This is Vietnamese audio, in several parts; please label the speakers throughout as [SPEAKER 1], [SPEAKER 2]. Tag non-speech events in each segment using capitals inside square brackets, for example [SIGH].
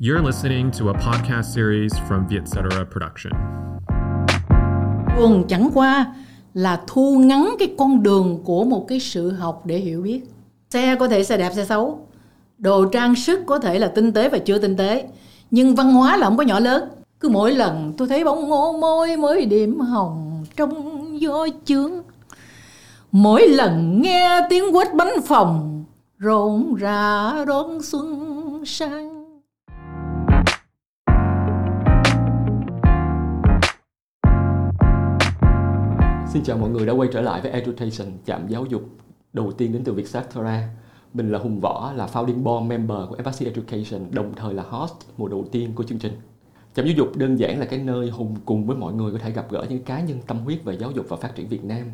[SPEAKER 1] You're listening to a podcast series from Vietcetera Production.
[SPEAKER 2] Thường chẳng qua là thu ngắn cái con đường của một cái sự học để hiểu biết. Xe có thể xe đẹp, xe xấu. Đồ trang sức có thể là tinh tế và chưa tinh tế. Nhưng văn hóa là không có nhỏ lớn. Cứ mỗi lần tôi thấy bóng ngô môi mới điểm hồng trong gió chướng. Mỗi lần nghe tiếng quét bánh phòng rộn rã đón xuân sang.
[SPEAKER 3] Xin chào mọi người đã quay trở lại với Education, trạm giáo dục đầu tiên đến từ Vietcetera. Mình là Hùng Võ, là founding board member của Embassy Education, đồng thời là host mùa đầu tiên của chương trình. Trạm giáo dục đơn giản là cái nơi Hùng cùng với mọi người có thể gặp gỡ những cá nhân tâm huyết về giáo dục và phát triển Việt Nam.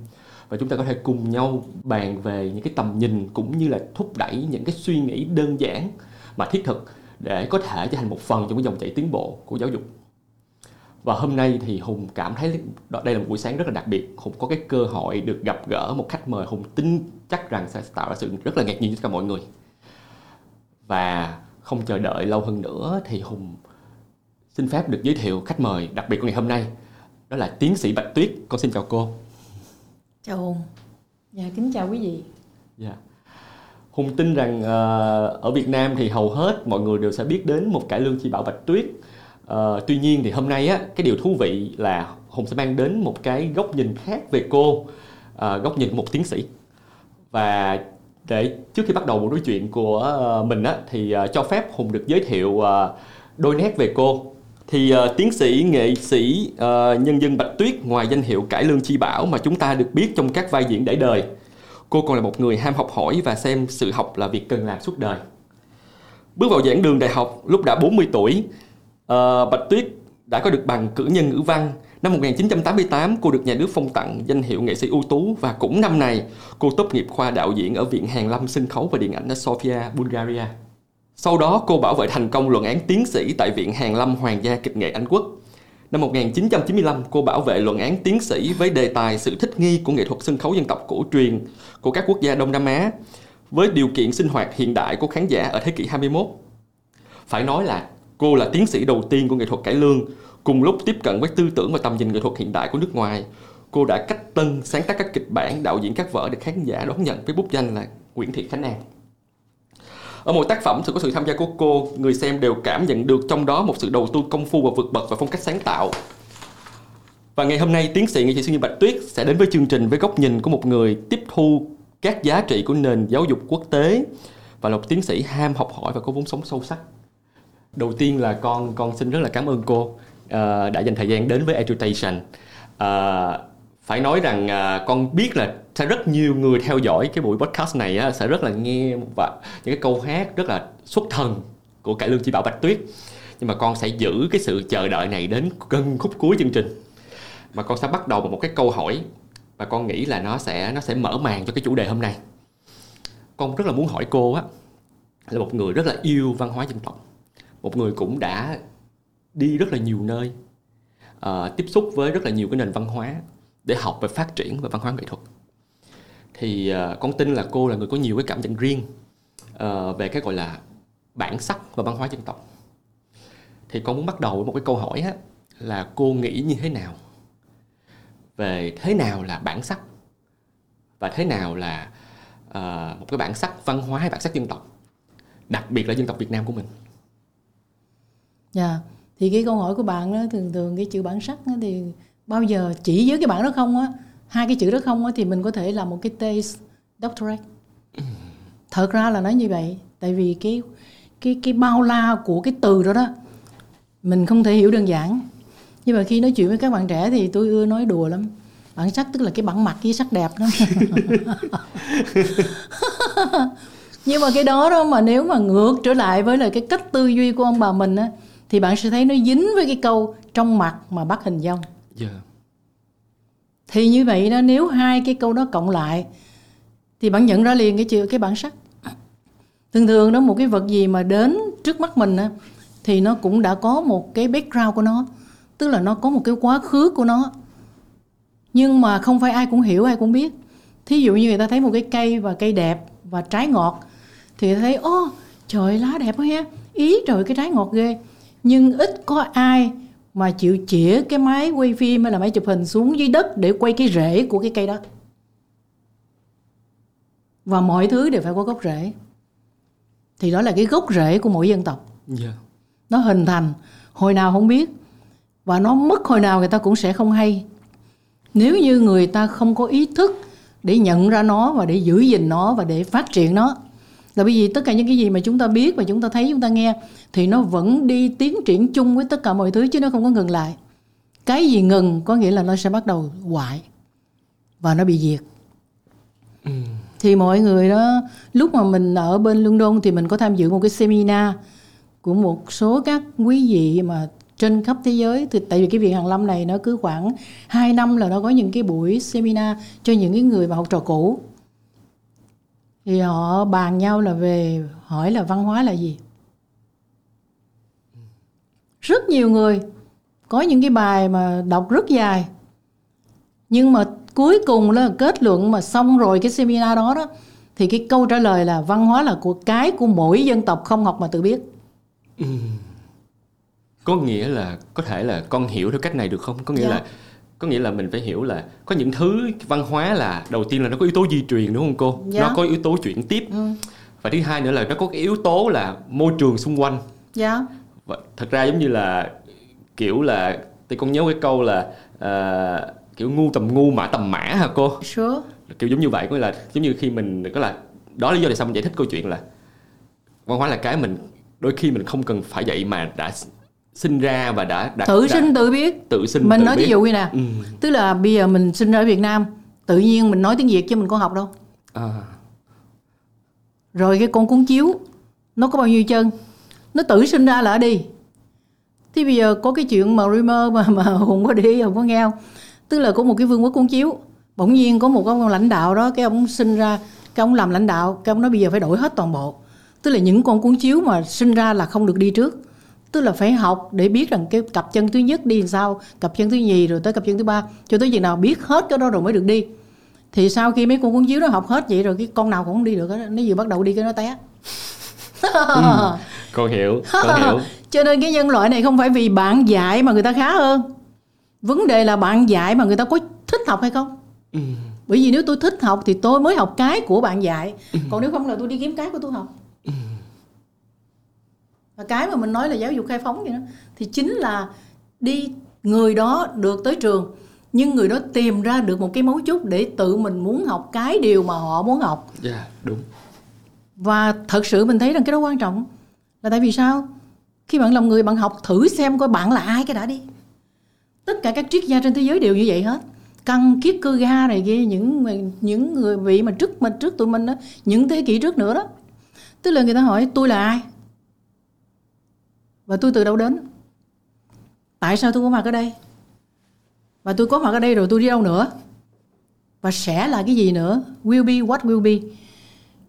[SPEAKER 3] Và chúng ta có thể cùng nhau bàn về những cái tầm nhìn cũng như là thúc đẩy những cái suy nghĩ đơn giản mà thiết thực để có thể trở thành một phần trong cái dòng chảy tiến bộ của giáo dục và hôm nay thì hùng cảm thấy đây là một buổi sáng rất là đặc biệt hùng có cái cơ hội được gặp gỡ một khách mời hùng tin chắc rằng sẽ tạo ra sự rất là ngạc nhiên cho tất cả mọi người và không chờ đợi lâu hơn nữa thì hùng xin phép được giới thiệu khách mời đặc biệt của ngày hôm nay đó là tiến sĩ bạch tuyết con xin chào cô
[SPEAKER 2] Chào Hùng. Dạ, kính chào quý vị.
[SPEAKER 3] yeah. hùng tin rằng uh, ở việt nam thì hầu hết mọi người đều sẽ biết đến một cải lương chi bảo bạch tuyết Uh, tuy nhiên thì hôm nay á cái điều thú vị là hùng sẽ mang đến một cái góc nhìn khác về cô uh, góc nhìn một tiến sĩ. Và để trước khi bắt đầu buổi nói chuyện của uh, mình á thì uh, cho phép hùng được giới thiệu uh, đôi nét về cô. Thì uh, tiến sĩ nghệ sĩ uh, nhân dân bạch tuyết ngoài danh hiệu cải lương chi bảo mà chúng ta được biết trong các vai diễn để đời. Cô còn là một người ham học hỏi và xem sự học là việc cần làm suốt đời. Bước vào giảng đường đại học lúc đã 40 tuổi À, Bạch Tuyết đã có được bằng cử nhân ngữ văn. Năm 1988, cô được nhà nước phong tặng danh hiệu nghệ sĩ ưu tú và cũng năm này, cô tốt nghiệp khoa đạo diễn ở Viện Hàn Lâm Sân khấu và Điện ảnh ở Sofia, Bulgaria. Sau đó, cô bảo vệ thành công luận án tiến sĩ tại Viện Hàn Lâm Hoàng gia kịch nghệ Anh Quốc. Năm 1995, cô bảo vệ luận án tiến sĩ với đề tài sự thích nghi của nghệ thuật sân khấu dân tộc cổ truyền của các quốc gia Đông Nam Á với điều kiện sinh hoạt hiện đại của khán giả ở thế kỷ 21. Phải nói là Cô là tiến sĩ đầu tiên của nghệ thuật cải lương, cùng lúc tiếp cận với tư tưởng và tầm nhìn nghệ thuật hiện đại của nước ngoài. Cô đã cách tân sáng tác các kịch bản, đạo diễn các vở được khán giả đón nhận với bút danh là Nguyễn Thị Khánh An. Ở mỗi tác phẩm, sự có sự tham gia của cô, người xem đều cảm nhận được trong đó một sự đầu tư công phu và vượt bậc và phong cách sáng tạo. Và ngày hôm nay, tiến sĩ nghệ sĩ sinh Bạch Tuyết sẽ đến với chương trình với góc nhìn của một người tiếp thu các giá trị của nền giáo dục quốc tế và là một tiến sĩ ham học hỏi và có vốn sống sâu sắc đầu tiên là con con xin rất là cảm ơn cô uh, đã dành thời gian đến với education. Uh, phải nói rằng uh, con biết là sẽ rất nhiều người theo dõi cái buổi podcast này á, sẽ rất là nghe và những cái câu hát rất là xuất thần của cải lương chi bảo bạch tuyết. Nhưng mà con sẽ giữ cái sự chờ đợi này đến gần khúc cuối chương trình. Mà con sẽ bắt đầu bằng một cái câu hỏi và con nghĩ là nó sẽ nó sẽ mở màn cho cái chủ đề hôm nay. Con rất là muốn hỏi cô á là một người rất là yêu văn hóa dân tộc một người cũng đã đi rất là nhiều nơi uh, tiếp xúc với rất là nhiều cái nền văn hóa để học về phát triển và văn hóa nghệ thuật. Thì uh, con tin là cô là người có nhiều cái cảm nhận riêng uh, về cái gọi là bản sắc và văn hóa dân tộc. Thì con muốn bắt đầu với một cái câu hỏi á, là cô nghĩ như thế nào về thế nào là bản sắc và thế nào là uh, một cái bản sắc văn hóa hay bản sắc dân tộc đặc biệt là dân tộc Việt Nam của mình?
[SPEAKER 2] Dạ. Yeah. Thì cái câu hỏi của bạn đó thường thường cái chữ bản sắc đó thì bao giờ chỉ với cái bản đó không á, hai cái chữ đó không á thì mình có thể làm một cái taste doctorate. Thật ra là nói như vậy, tại vì cái cái cái bao la của cái từ đó đó mình không thể hiểu đơn giản. Nhưng mà khi nói chuyện với các bạn trẻ thì tôi ưa nói đùa lắm. Bản sắc tức là cái bản mặt với sắc đẹp đó. [LAUGHS] nhưng mà cái đó đó mà nếu mà ngược trở lại với là cái cách tư duy của ông bà mình á thì bạn sẽ thấy nó dính với cái câu trong mặt mà bắt hình dong.
[SPEAKER 3] Yeah.
[SPEAKER 2] thì như vậy đó nếu hai cái câu đó cộng lại thì bạn nhận ra liền cái chữ cái bản sắc. Thường thường đó một cái vật gì mà đến trước mắt mình á thì nó cũng đã có một cái background của nó tức là nó có một cái quá khứ của nó. Nhưng mà không phải ai cũng hiểu ai cũng biết. Thí dụ như người ta thấy một cái cây và cây đẹp và trái ngọt thì thấy ô trời lá đẹp quá ha. Ý trời cái trái ngọt ghê nhưng ít có ai mà chịu chĩa cái máy quay phim hay là máy chụp hình xuống dưới đất để quay cái rễ của cái cây đó. Và mọi thứ đều phải có gốc rễ. Thì đó là cái gốc rễ của mỗi dân tộc.
[SPEAKER 3] Dạ.
[SPEAKER 2] nó hình thành hồi nào không biết. Và nó mất hồi nào người ta cũng sẽ không hay. Nếu như người ta không có ý thức để nhận ra nó và để giữ gìn nó và để phát triển nó là bởi vì tất cả những cái gì mà chúng ta biết và chúng ta thấy chúng ta nghe thì nó vẫn đi tiến triển chung với tất cả mọi thứ chứ nó không có ngừng lại. Cái gì ngừng có nghĩa là nó sẽ bắt đầu hoại và nó bị diệt. Thì mọi người đó lúc mà mình ở bên London thì mình có tham dự một cái seminar của một số các quý vị mà trên khắp thế giới. Thì tại vì cái viện Hàn Lâm này nó cứ khoảng 2 năm là nó có những cái buổi seminar cho những cái người mà học trò cũ thì họ bàn nhau là về hỏi là văn hóa là gì? Rất nhiều người có những cái bài mà đọc rất dài nhưng mà cuối cùng là kết luận mà xong rồi cái seminar đó đó thì cái câu trả lời là văn hóa là của cái của mỗi dân tộc không học mà tự biết.
[SPEAKER 3] Có nghĩa là có thể là con hiểu theo cách này được không? Có nghĩa
[SPEAKER 2] Dạ.
[SPEAKER 3] là có nghĩa là mình phải hiểu là có những thứ văn hóa là đầu tiên là nó có yếu tố di truyền đúng không cô?
[SPEAKER 2] Dạ.
[SPEAKER 3] nó có yếu tố chuyển tiếp. Và thứ hai nữa là nó có cái yếu tố là môi trường xung quanh.
[SPEAKER 2] Dạ.
[SPEAKER 3] Và thật ra giống như là kiểu là thì con nhớ cái câu là à, kiểu ngu tầm ngu mã tầm mã hả cô?
[SPEAKER 2] Sure.
[SPEAKER 3] Kiểu giống như vậy có nghĩa là giống như khi mình có là đó là lý do tại sao mình giải thích câu chuyện là văn hóa là cái mình đôi khi mình không cần phải dạy mà đã sinh ra và đã đã
[SPEAKER 2] tự
[SPEAKER 3] đã
[SPEAKER 2] sinh tự biết.
[SPEAKER 3] Tự sinh
[SPEAKER 2] mình
[SPEAKER 3] tự
[SPEAKER 2] nói
[SPEAKER 3] biết.
[SPEAKER 2] ví dụ như nè
[SPEAKER 3] Ừ.
[SPEAKER 2] tức là bây giờ mình sinh ra ở Việt Nam tự nhiên mình nói tiếng Việt chứ mình có học đâu.
[SPEAKER 3] À,
[SPEAKER 2] rồi cái con cuốn chiếu nó có bao nhiêu chân? Nó tự sinh ra là đi. Thì bây giờ có cái chuyện mà rumor mà mà hùng có đi hùng có nghe không? Tức là có một cái vương quốc cuốn chiếu bỗng nhiên có một ông lãnh đạo đó cái ông sinh ra cái ông làm lãnh đạo cái ông nói bây giờ phải đổi hết toàn bộ. Tức là những con cuốn chiếu mà sinh ra là không được đi trước tức là phải học để biết rằng cái cặp chân thứ nhất đi làm sao cặp chân thứ nhì rồi tới cặp chân thứ ba cho tới chừng nào biết hết cái đó rồi mới được đi. Thì sau khi mấy con cuốn chiếu đó học hết vậy rồi cái con nào cũng không đi được hết nó vừa bắt đầu đi cái nó té. [LAUGHS]
[SPEAKER 3] Con hiểu con hiểu. [LAUGHS]
[SPEAKER 2] Cho nên cái nhân loại này không phải vì bạn dạy mà người ta khá hơn. Vấn đề là bạn dạy mà người ta có thích học hay không?
[SPEAKER 3] Ừ.
[SPEAKER 2] bởi vì nếu tôi thích học thì tôi mới học cái của bạn dạy. Còn nếu không là tôi đi kiếm cái của tôi học và cái mà mình nói là giáo dục khai phóng vậy đó thì chính là đi người đó được tới trường nhưng người đó tìm ra được một cái mấu chốt để tự mình muốn học cái điều mà họ muốn học.
[SPEAKER 3] Dạ đúng.
[SPEAKER 2] Và thật sự mình thấy rằng cái đó quan trọng là tại vì sao? Khi bạn làm người bạn học thử xem coi bạn là ai cái đã đi. Tất cả các triết gia trên thế giới đều như vậy hết. Căng kiết cơ ga này kia những những người vị mà trước mình trước tụi mình đó những thế kỷ trước nữa đó. Tức là người ta hỏi tôi là ai và tôi từ đâu đến? Tại sao tôi có mặt ở đây? Và tôi có mặt ở đây rồi tôi đi đâu nữa? Và sẽ là cái gì nữa? Will be what will be.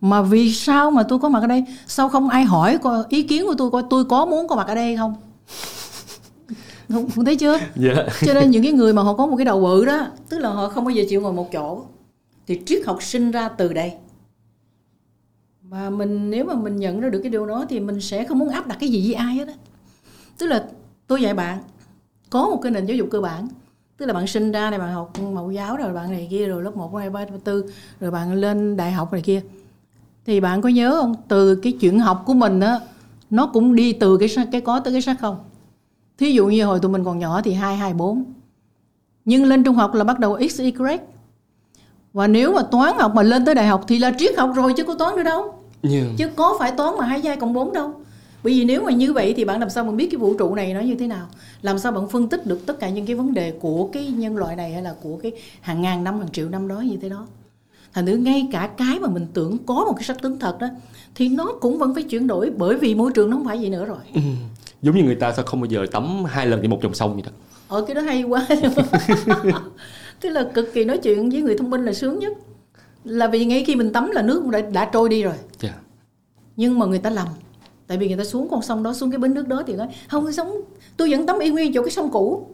[SPEAKER 2] Mà vì sao mà tôi có mặt ở đây? Sao không ai hỏi coi ý kiến của tôi coi tôi có muốn có mặt ở đây không? [LAUGHS] Không, không thấy chưa?
[SPEAKER 3] Dạ.
[SPEAKER 2] Cho nên những cái người mà họ có một cái đầu bự đó tức là họ không bao giờ chịu ngồi một chỗ thì triết học sinh ra từ đây. Và mình nếu mà mình nhận ra được cái điều đó thì mình sẽ không muốn áp đặt cái gì với ai hết á tức là tôi dạy bạn có một cái nền giáo dục cơ bản. Tức là bạn sinh ra này bạn học mẫu giáo rồi bạn này kia rồi lớp 1, 2, 3, 4 rồi bạn lên đại học này kia. Thì bạn có nhớ không? Từ cái chuyện học của mình á nó cũng đi từ cái cái có tới cái sắc không? Thí dụ như hồi tụi mình còn nhỏ thì 2, 2, 4 nhưng lên trung học là bắt đầu x, y, và nếu mà toán học mà lên tới đại học thì là triết học rồi chứ có toán nữa đâu.
[SPEAKER 3] Dạ.
[SPEAKER 2] chứ có phải toán mà hai giai cộng 4 đâu bởi vì nếu mà như vậy thì bạn làm sao mà biết cái vũ trụ này nó như thế nào? Làm sao bạn phân tích được tất cả những cái vấn đề của cái nhân loại này hay là của cái hàng ngàn năm hàng triệu năm đó như thế đó? Thành thử ngay cả cái mà mình tưởng có một cái sắc tướng thật đó thì nó cũng vẫn phải chuyển đổi bởi vì môi trường nó không phải vậy nữa rồi.
[SPEAKER 3] Ừ. giống như người ta sao không bao giờ tắm hai lần trên một dòng sông vậy đó.
[SPEAKER 2] Ở cái đó hay quá. [LAUGHS] Tức là cực kỳ nói chuyện với người thông minh là sướng nhất. Là vì ngay khi mình tắm là nước đã, đã trôi đi rồi.
[SPEAKER 3] Dạ.
[SPEAKER 2] Nhưng mà người ta lầm tại vì người ta xuống con sông đó xuống cái bến nước đó thì nói không sống tôi vẫn tắm y nguyên chỗ cái sông cũ.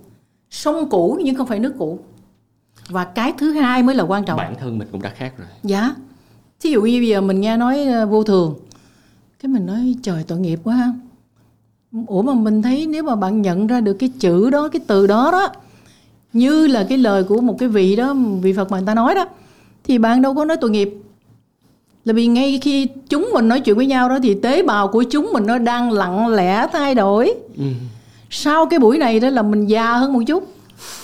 [SPEAKER 2] Sông cũ nhưng không phải nước cũ. Và cái thứ hai mới là quan trọng.
[SPEAKER 3] Bản thân mình cũng đã khác rồi.
[SPEAKER 2] Dạ. Thí dụ như bây giờ mình nghe nói ờ, vô thường cái mình nói trời tội nghiệp quá ha. Ủa mà mình thấy nếu mà bạn nhận ra được cái chữ đó cái từ đó đó như là cái lời của một cái vị đó vị phật mà người ta nói đó thì bạn đâu có nói tội nghiệp là vì ngay khi chúng mình nói chuyện với nhau đó thì tế bào của chúng mình nó đang lặng lẽ thay đổi.
[SPEAKER 3] Ừ.
[SPEAKER 2] sau cái buổi này đó là mình già hơn một chút.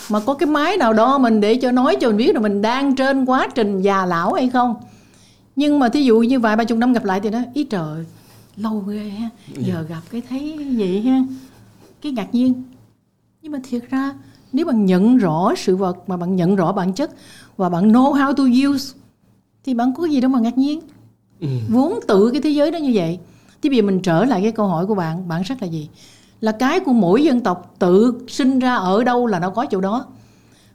[SPEAKER 2] Mà có cái máy nào đó mình để cho nói cho mình biết là mình đang trên quá trình già lão hay không. Nhưng mà thí dụ như vài ba chục năm gặp lại thì nó ý trời lâu ghê ha giờ gặp cái thấy vậy ha. Cái ngạc nhiên. Nhưng mà thiệt ra nếu bạn nhận rõ sự vật mà bạn nhận rõ bản chất và bạn know how to use thì bạn có gì đâu mà ngạc nhiên
[SPEAKER 3] Ừ.
[SPEAKER 2] vốn tự cái thế giới đó như vậy. Thì bây giờ mình trở lại cái câu hỏi của bạn bản sắc là gì? Là cái của mỗi dân tộc tự sinh ra ở đâu là nó có chỗ đó.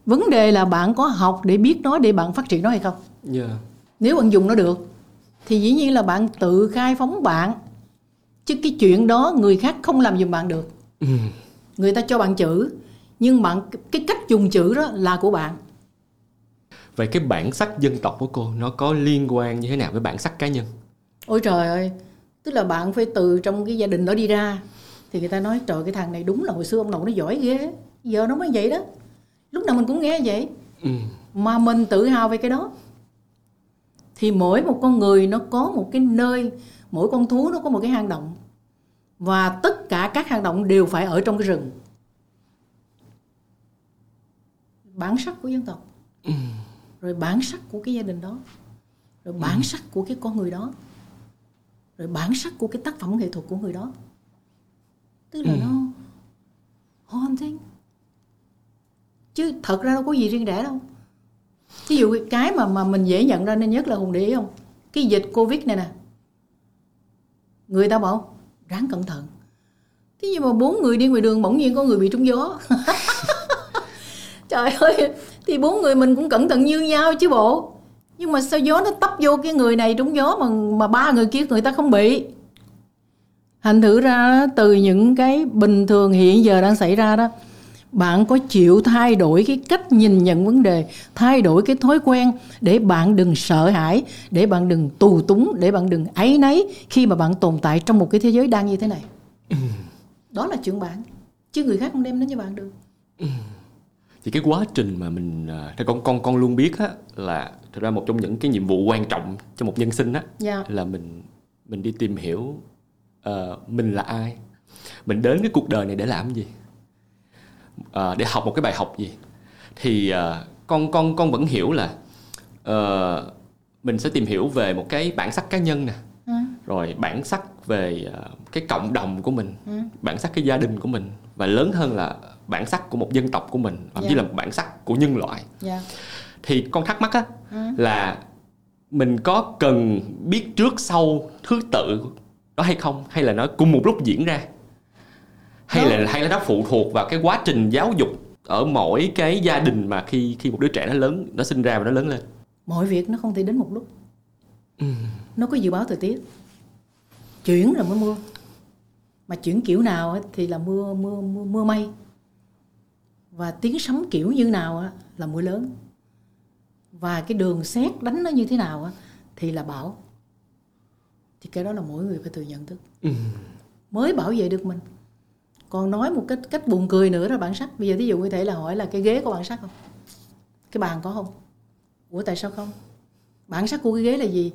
[SPEAKER 2] Vấn đề là bạn có học để biết nó để bạn phát triển nó hay không?
[SPEAKER 3] Yeah.
[SPEAKER 2] nếu bạn dùng nó được thì dĩ nhiên là bạn tự khai phóng bạn. Chứ cái chuyện đó người khác không làm giùm bạn được.
[SPEAKER 3] Ừ.
[SPEAKER 2] người ta cho bạn chữ nhưng bạn cái cách dùng chữ đó là của bạn
[SPEAKER 3] Vậy cái bản sắc dân tộc của cô nó có liên quan như thế nào với bản sắc cá nhân?
[SPEAKER 2] ôi trời ơi tức là bạn phải từ trong cái gia đình đó đi ra thì người ta nói trời cái thằng này đúng là hồi xưa ông nội nó giỏi ghê giờ nó mới vậy đó. Lúc nào mình cũng nghe vậy.
[SPEAKER 3] Ừ.
[SPEAKER 2] mà mình tự hào về cái đó. Thì mỗi một con người nó có một cái nơi mỗi con thú nó có một cái hang động. Và tất cả các hang động đều phải ở trong cái rừng. Bản sắc của dân tộc rồi bản sắc của cái gia đình đó. Rồi bản sắc của cái con người đó. Rồi bản sắc của cái tác phẩm nghệ thuật của người đó. Tức là nó haunting chứ thật ra đâu có gì riêng rẽ đâu. Ví dụ cái mà mà mình dễ nhận ra nên nhất là hùng để ý không? Cái dịch covid này nè. Người ta bảo ráng cẩn thận. Thế nhưng mà bốn người đi ngoài đường bỗng nhiên có người bị trúng gió. [LAUGHS] Trời ơi thì bốn người mình cũng cẩn thận như nhau chứ bộ. Nhưng mà sao gió nó tấp vô cái người này trúng gió mà mà ba người kia người ta không bị? Thành thử ra từ những cái bình thường hiện giờ đang xảy ra đó bạn có chịu thay đổi cái cách nhìn nhận vấn đề thay đổi cái thói quen để bạn đừng sợ hãi để bạn đừng tù túng để bạn đừng áy náy khi mà bạn tồn tại trong một cái thế giới đang như thế này? Đó là chuyện bạn chứ người khác không đem đến cho bạn được
[SPEAKER 3] Thì cái quá trình mà mình à, theo con con con luôn biết á là thực ra một trong những cái nhiệm vụ quan trọng cho một nhân sinh á
[SPEAKER 2] Dạ.
[SPEAKER 3] là mình mình đi tìm hiểu ờ, mình là ai, mình đến cái cuộc đời này để làm gì, Ờ, để học một cái bài học gì. Thì ờ, con con con vẫn hiểu là ờ, mình sẽ tìm hiểu về một cái bản sắc cá nhân nè,
[SPEAKER 2] Ừ.
[SPEAKER 3] rồi bản sắc về ờ, cái cộng đồng của mình
[SPEAKER 2] Ừ.
[SPEAKER 3] bản sắc cái gia đình của mình và lớn hơn là bản sắc của một dân tộc của mình thậm chí
[SPEAKER 2] Dạ.
[SPEAKER 3] là bản sắc của nhân loại
[SPEAKER 2] dạ
[SPEAKER 3] thì con thắc mắc á
[SPEAKER 2] Ừ.
[SPEAKER 3] là mình có cần biết trước sau thứ tự đó hay không hay là nó cùng một lúc diễn ra hay
[SPEAKER 2] Đó.
[SPEAKER 3] là hay là nó phụ thuộc vào cái quá trình giáo dục ở mỗi cái gia đình mà khi khi một đứa trẻ nó lớn nó sinh ra và nó lớn lên
[SPEAKER 2] mọi việc nó không thể đến một lúc nó có dự báo thời tiết chuyển rồi mới mưa. Mà chuyển kiểu nào thì là mưa mưa mưa, mưa mây. Và tiếng sấm kiểu như nào là mưa lớn. Và cái đường xét đánh nó như thế nào thì là bão. Thì cái đó là mỗi người phải tự nhận thức. Mới bảo vệ được mình. Còn nói một cách cách buồn cười nữa là bản sắc. Bây giờ ví dụ như thể là hỏi là cái ghế có bản sắc không? Cái bàn có không? Ủa tại sao không? Bản sắc của cái ghế là gì?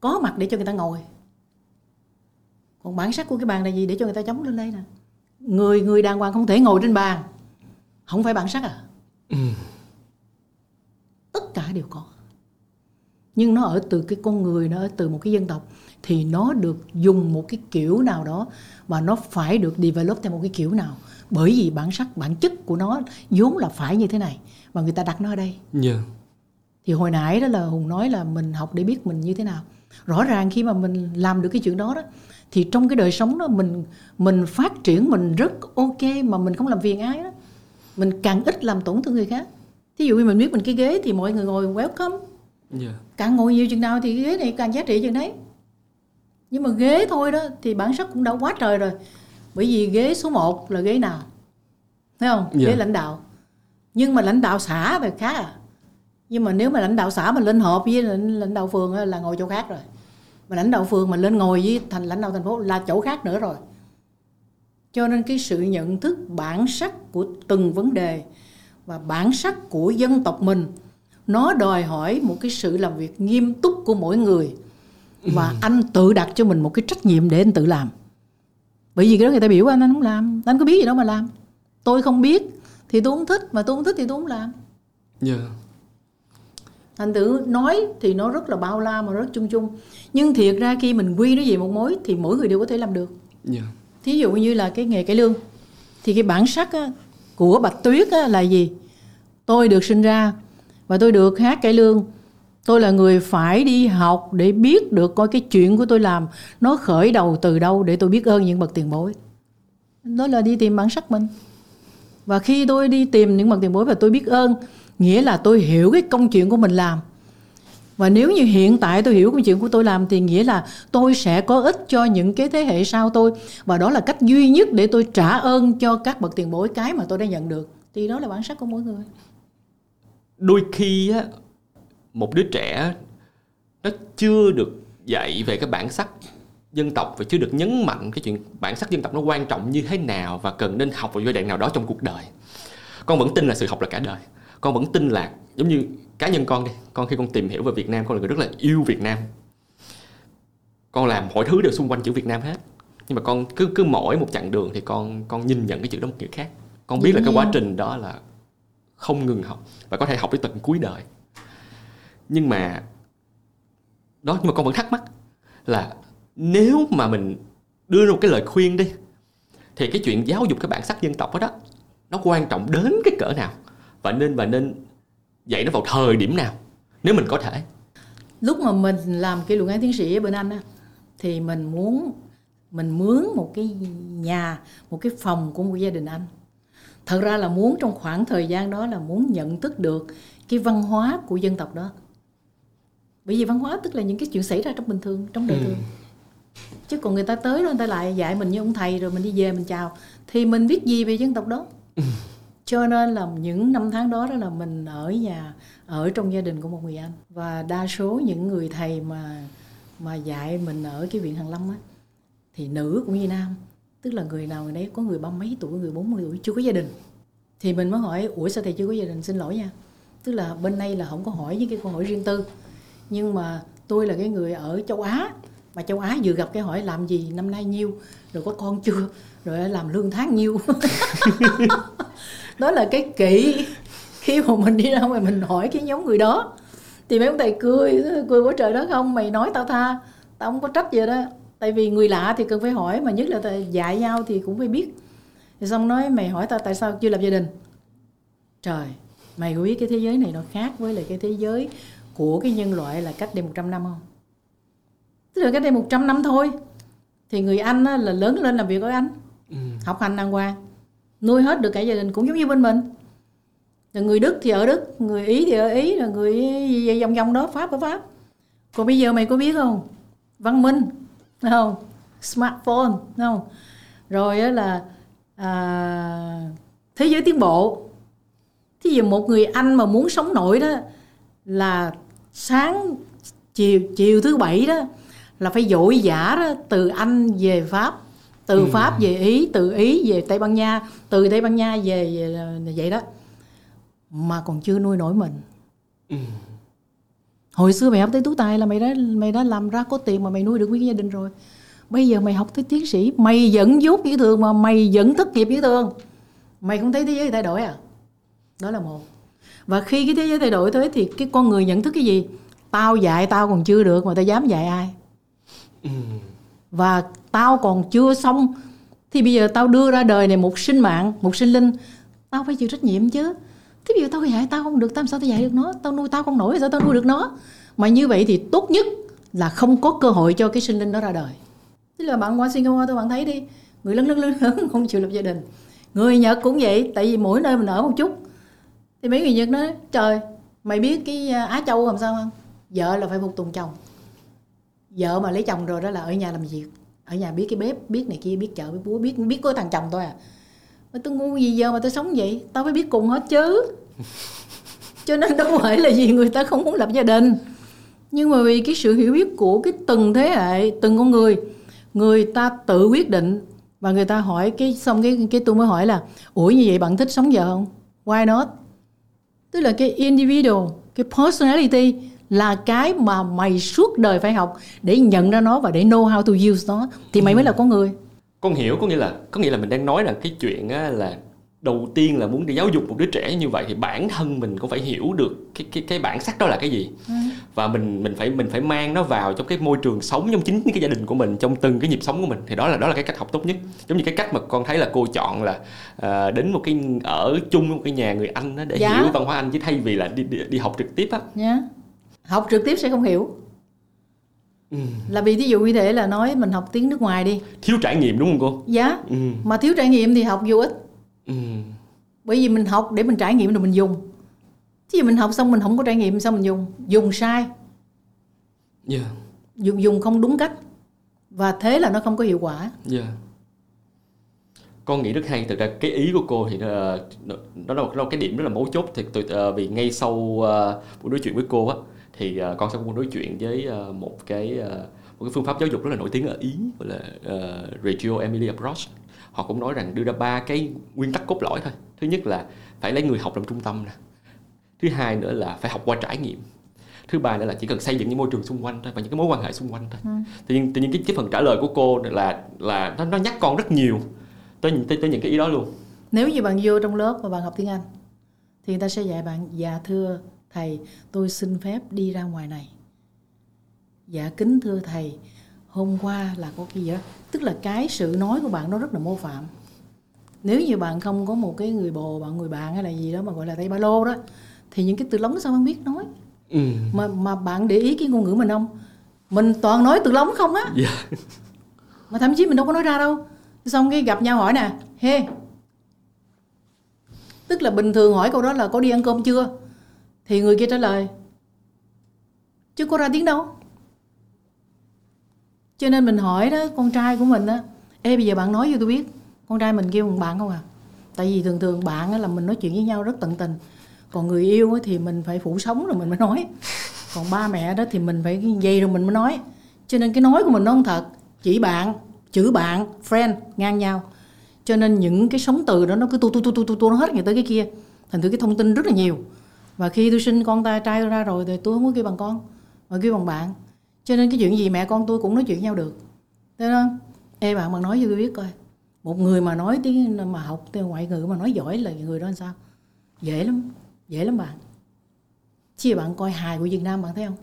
[SPEAKER 2] Có mặt để cho người ta ngồi còn bản sắc của cái bàn là gì để cho người ta chống lên đây nè? Người người đàng hoàng không thể ngồi trên bàn. Không phải bản sắc à? Tất cả đều có. Nhưng nó ở từ cái con người nó ở từ một cái dân tộc thì nó được dùng một cái kiểu nào đó và nó phải được develop theo một cái kiểu nào. Bởi vì bản sắc bản chất của nó vốn là phải như thế này và người ta đặt nó ở đây.
[SPEAKER 3] Yeah.
[SPEAKER 2] thì hồi nãy đó là hùng nói là mình học để biết mình như thế nào. Rõ ràng khi mà mình làm được cái chuyện đó đó thì trong cái đời sống đó mình mình phát triển mình rất ok mà mình không làm phiền ai đó. Mình càng ít làm tổn thương người khác. Thí dụ như mình biết mình cái ghế thì mọi người ngồi welcome.
[SPEAKER 3] Yeah.
[SPEAKER 2] càng ngồi nhiều chừng nào thì cái ghế này càng giá trị chừng đấy. Nhưng mà ghế thôi đó thì bản sắc cũng đã quá trời rồi. Bởi vì ghế số 1 là ghế nào? Thấy không?
[SPEAKER 3] Dạ.
[SPEAKER 2] ghế lãnh đạo. Nhưng mà lãnh đạo xã thì khác à. Nhưng mà nếu mà lãnh đạo xã mà lên họp với lãnh, lãnh đạo phường là ngồi chỗ khác rồi mà lãnh đạo phường mà lên ngồi với thành lãnh đạo thành phố là chỗ khác nữa rồi. Cho nên cái sự nhận thức bản sắc của từng vấn đề và bản sắc của dân tộc mình nó đòi hỏi một cái sự làm việc nghiêm túc của mỗi người và anh tự đặt cho mình một cái trách nhiệm để anh tự làm. Bởi vì cái đó người ta biểu anh anh không làm. Anh có biết gì đâu mà làm. Tôi không biết thì tôi không thích mà tôi không thích thì tôi không làm.
[SPEAKER 3] Yeah.
[SPEAKER 2] Thành thử nói thì nó rất là bao la mà rất chung chung. Nhưng thiệt ra khi mình quy nó về một mối thì mỗi người đều có thể làm được.
[SPEAKER 3] Yeah.
[SPEAKER 2] thí dụ như là cái nghề cải lương thì cái bản sắc á, của bạch tuyết á, là gì? Tôi được sinh ra và tôi được hát cải lương. Tôi là người phải đi học để biết được coi cái chuyện của tôi làm nó khởi đầu từ đâu để tôi biết ơn những bậc tiền bối. Đó là đi tìm bản sắc mình. Và khi tôi đi tìm những bậc tiền bối và tôi biết ơn nghĩa là tôi hiểu cái công chuyện của mình làm. Và nếu như hiện tại tôi hiểu công chuyện của tôi làm thì nghĩa là tôi sẽ có ích cho những cái thế hệ sau tôi. Và đó là cách duy nhất để tôi trả ơn cho các bậc tiền bối cái mà tôi đã nhận được. Thì đó là bản sắc của mỗi người.
[SPEAKER 3] Đôi khi á, một đứa trẻ nó chưa được dạy về cái bản sắc dân tộc và chưa được nhấn mạnh cái chuyện bản sắc dân tộc nó quan trọng như thế nào và cần nên học vào giai đoạn nào đó trong cuộc đời. Con vẫn tin là sự học là cả đời con vẫn tin là giống như cá nhân con đi con khi con tìm hiểu về Việt Nam con là người rất là yêu Việt Nam. Con làm mọi thứ đều xung quanh chữ Việt Nam hết. Nhưng mà con cứ cứ mỗi một chặng đường thì con con nhìn nhận cái chữ đó một kiểu khác. Con biết là cái quá trình đó là không ngừng học và có thể học đến tận cuối đời. Nhưng mà đó nhưng mà con vẫn thắc mắc là nếu mà mình đưa ra một cái lời khuyên đi thì cái chuyện giáo dục cái bản sắc dân tộc đó, đó nó quan trọng đến cái cỡ nào và nên và nên dạy nó vào thời điểm nào nếu mình có thể.
[SPEAKER 2] Lúc mà mình làm cái luận án tiến sĩ ở bên anh á thì mình muốn mình mướn một cái nhà một cái phòng của một gia đình anh. Thật ra là muốn trong khoảng thời gian đó là muốn nhận thức được cái văn hóa của dân tộc đó. Bởi vì văn hóa tức là những cái chuyện xảy ra trong bình thường trong đời
[SPEAKER 3] Ừ.
[SPEAKER 2] thường. Chứ còn người ta tới đó người ta lại dạy mình như ông thầy rồi mình đi về mình chào. Thì mình biết gì về dân tộc đó [LAUGHS] cho nên là những năm tháng đó đó là mình ở nhà, ở trong gia đình của một người anh. Và đa số những người thầy mà mà dạy mình ở cái viện hàng Lâm á, thì nữ cũng như nam. Tức là người nào người đấy có người ba mấy tuổi, người 40 tuổi, chưa có gia đình. Thì mình mới hỏi, ủa sao thầy chưa có gia đình? Xin lỗi nha. Tức là bên đây là không có hỏi những cái câu hỏi riêng tư. Nhưng mà tôi là cái người ở châu Á, mà châu Á vừa gặp cái hỏi, làm gì năm nay nhiêu? Rồi có con chưa? Rồi làm lương tháng nhiêu? [LAUGHS] đó là cái kỹ khi mà mình đi ra ngoài mình hỏi cái nhóm người đó. Thì mấy ông thầy cười cười quá trời đó không mày nói tao tha tao không có trách gì đó. Tại vì người lạ thì cần phải hỏi mà nhất là dạy nhau thì cũng phải biết. Thì xong nói mày hỏi tao tại sao chưa lập gia đình? Trời mày có biết cái thế giới này nó khác với lại cái thế giới của cái nhân loại là cách đây 100 năm không? Tức là cách đây 100 năm thôi. Thì người Anh á, là lớn lên làm việc ở Anh học hành đàng hoàng nuôi hết được cả gia đình cũng giống như bên mình. Rồi người Đức thì ở Đức người Ý thì ở Ý rồi người vòng vòng đó Pháp ở Pháp. Còn bây giờ mày có biết không? Văn minh không? Smartphone không? Rồi là à, thế giới tiến bộ. Thí dụ một người Anh mà muốn sống nổi đó là sáng chiều chiều thứ bảy đó là phải dội dã đó từ Anh về Pháp từ Pháp về Ý từ Ý về Tây Ban Nha từ Tây Ban Nha về, về vậy đó. Mà còn chưa nuôi nổi mình. Hồi xưa mày học tới tú tài là mày đã mày đã làm ra có tiền mà mày nuôi được nguyên gia đình rồi. Bây giờ mày học tới tiến sĩ mày vẫn dốt dữ thường mà mày vẫn thất nghiệp dữ thường mày không thấy thế giới thay đổi à? Đó là một. Và khi cái thế giới thay đổi thế thì cái con người nhận thức cái gì? Tao dạy tao còn chưa được mà tao dám dạy ai. Và tao còn chưa xong. Thì bây giờ tao đưa ra đời này một sinh mạng, một sinh linh. Tao phải chịu trách nhiệm chứ. Thế bây giờ tao dạy tao không được, tao sao tao dạy được nó? Tao nuôi tao không nổi, sao tao nuôi được nó? Mà như vậy thì tốt nhất là không có cơ hội cho cái sinh linh đó ra đời. Tức là bạn qua Singapore tôi bạn thấy đi. Người lớn lớn lớn lớn, [LAUGHS] không chịu lập gia đình. Người Nhật cũng vậy, tại vì mỗi nơi mình ở một chút. Thì mấy người Nhật nói, trời, mày biết cái à, Á Châu làm sao không? Vợ là phải phục tùng chồng vợ mà lấy chồng rồi đó là ở nhà làm việc ở nhà biết cái bếp biết này kia biết chợ biết búa biết biết có thằng chồng thôi à. Mà tôi ngu gì giờ mà tôi sống vậy? Tao phải biết cùng hết chứ. [LAUGHS] Cho nên đâu phải là gì người ta không muốn lập gia đình. Nhưng mà vì cái sự hiểu biết của cái từng thế hệ từng con người người ta tự quyết định và người ta hỏi cái xong cái cái tôi mới hỏi là ủa như vậy bạn thích sống giờ không? Why not? Tức là cái individual cái personality là cái mà mày suốt đời phải học để nhận ra nó và để know how to use nó. Thì mày mới là con người.
[SPEAKER 3] Con hiểu có nghĩa là có nghĩa là mình đang nói là cái chuyện á, là đầu tiên là muốn đi giáo dục một đứa trẻ như vậy thì bản thân mình cũng phải hiểu được cái cái cái bản sắc đó là cái gì. Ừ. và mình mình phải mình phải mang nó vào trong cái môi trường sống trong chính cái gia đình của mình trong từng cái nhịp sống của mình. Thì đó là đó là cái cách học tốt nhất. Giống như cái cách mà con thấy là cô chọn là uh, đến một cái ở chung một cái nhà người anh đó để dạ. hiểu văn hóa anh chứ thay vì là đi đi, đi học trực tiếp á.
[SPEAKER 2] Yeah. Học trực tiếp sẽ không hiểu. Ừ. là vì ví dụ như thế là nói mình học tiếng nước ngoài đi.
[SPEAKER 3] Thiếu trải nghiệm đúng không cô?
[SPEAKER 2] Dạ. Ừ. mà thiếu trải nghiệm thì học vô ích. Ừ. bởi vì mình học để mình trải nghiệm rồi mình dùng. Chứ mình học xong mình không có trải nghiệm sao mình dùng? Dùng sai. Yeah. dùng dùng không đúng cách. Và thế là nó không có hiệu quả. Yeah.
[SPEAKER 3] con nghĩ rất hay thực ra cái ý của cô thì nó, nó, nó, nó cái điểm rất là mấu chốt. Thì tôi uh, vì ngay sau uh, buổi nói chuyện với cô á thì uh, con sẽ muốn nói chuyện với uh, một cái uh, một cái phương pháp giáo dục rất là nổi tiếng ở Ý gọi là uh, Reggio Emilia approach họ cũng nói rằng đưa ra ba cái nguyên tắc cốt lõi thôi. Thứ nhất là phải lấy người học làm trung tâm nè. Thứ hai nữa là phải học qua trải nghiệm. Thứ ba nữa là chỉ cần xây dựng những môi trường xung quanh thôi và những cái mối quan hệ xung quanh thôi. Ừ. tự nhiên tự nhiên cái, cái phần trả lời của cô là là nó, nó nhắc con rất nhiều tới, tới tới những cái ý đó luôn.
[SPEAKER 2] Nếu như bạn vô trong lớp và bạn học tiếng Anh thì người ta sẽ dạy bạn dạ thưa thầy tôi xin phép đi ra ngoài này. Dạ kính thưa thầy hôm qua là có cái gì đó tức là cái sự nói của bạn nó rất là mô phạm. Nếu như bạn không có một cái người bồ bạn người bạn hay là gì đó mà gọi là tay ba lô đó thì những cái từ lóng sao không biết nói? Ừ. mà mà bạn để ý cái ngôn ngữ mình không? Mình toàn nói từ lóng không á. Yeah. Dạ. mà thậm chí mình đâu có nói ra đâu. Xong cái gặp nhau hỏi nè he tức là bình thường hỏi câu đó là có đi ăn cơm chưa thì người kia trả lời chứ có ra tiếng đâu. Cho nên mình hỏi đó con trai của mình á ê bây giờ bạn nói cho tôi biết. Con trai mình kêu bằng bạn không à? Tại vì thường thường bạn á là mình nói chuyện với nhau rất tận tình. Còn người yêu á thì mình phải phủ sống rồi mình mới nói. Còn ba mẹ đó thì mình phải dây rồi mình mới nói. Cho nên cái nói của mình nó không thật. Chỉ bạn chữ bạn friend ngang nhau. Cho nên những cái sống từ đó nó cứ tu tu tu tu tu, tu nó hết ngày tới cái kia. Thành thử cái thông tin rất là nhiều và khi tôi sinh con ta, trai ra rồi thì tôi không có kêu bằng con, mà kêu bằng bạn. Cho nên cái chuyện gì mẹ con tôi cũng nói chuyện nhau được. Thế đó. Ê, bạn mà nói cho tôi biết coi. Một người mà nói tiếng mà học tiếng ngoại ngữ mà nói giỏi là người đó làm sao? Dễ lắm dễ lắm bạn. Chia bạn coi hài của Việt Nam bạn thấy không?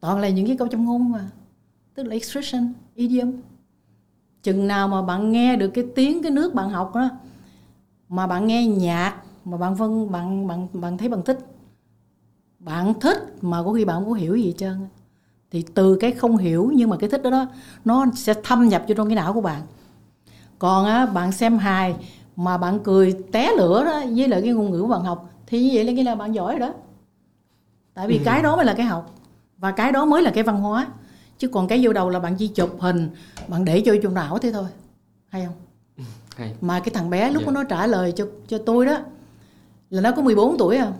[SPEAKER 2] Toàn là những cái câu trong ngôn mà. Tức là expression, idiom. Chừng nào mà bạn nghe được cái tiếng, cái nước bạn học đó, mà bạn nghe nhạc mà bạn phân bạn bạn bạn thấy bạn thích bạn thích mà có khi bạn có hiểu gì hết trơn thì từ cái không hiểu nhưng mà cái thích đó, đó nó sẽ thâm nhập vô trong cái não của bạn còn á bạn xem hài mà bạn cười té lửa đó với lại cái ngôn ngữ bạn học thì như vậy là nghĩa là bạn giỏi rồi đó tại vì ừ. cái đó mới là cái học và cái đó mới là cái văn hóa chứ còn cái vô đầu là bạn chỉ chụp hình bạn để cho trong não thế thôi hay không ừ, hay. mà cái thằng bé lúc yeah. Dạ. nó trả lời cho cho tôi đó là nó có 14 tuổi à?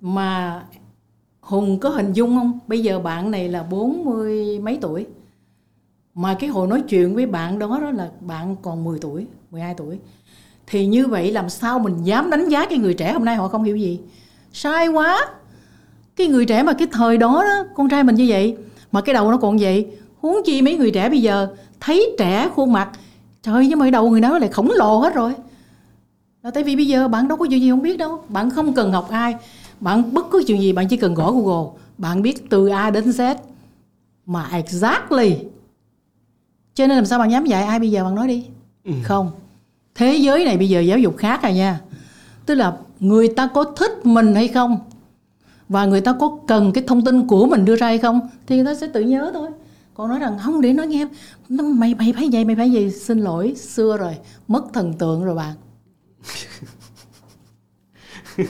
[SPEAKER 2] Mà Hùng có hình dung không? Bây giờ bạn này là bốn mươi mấy tuổi? Mà cái hồi nói chuyện với bạn đó đó là bạn còn 10 tuổi 12 tuổi. Thì như vậy làm sao mình dám đánh giá cái người trẻ hôm nay họ không hiểu gì? Sai quá! Cái người trẻ mà cái thời đó đó, con trai mình như vậy, mà cái đầu nó còn vậy, huống chi mấy người trẻ bây giờ thấy trẻ khuôn mặt, trời nhưng mà đầu người đó lại khổng lồ hết rồi? Tại vì bây giờ bạn đâu có chuyện gì không biết đâu. Bạn không cần học ai. Bạn bất cứ chuyện gì bạn chỉ cần gõ google bạn biết từ a đến z. Mà exactly. Cho nên làm sao bạn dám dạy ai bây giờ? Bạn nói đi. Ừ. không. Thế giới này bây giờ giáo dục khác rồi nha. Tức là người ta có thích mình hay không? Và người ta có cần cái thông tin của mình đưa ra hay không? Thì người ta sẽ tự nhớ thôi. Còn nói rằng không để nói nghe. Mày mày phải vậy mày phải vậy. Xin lỗi xưa rồi. Mất thần tượng rồi bạn [LAUGHS]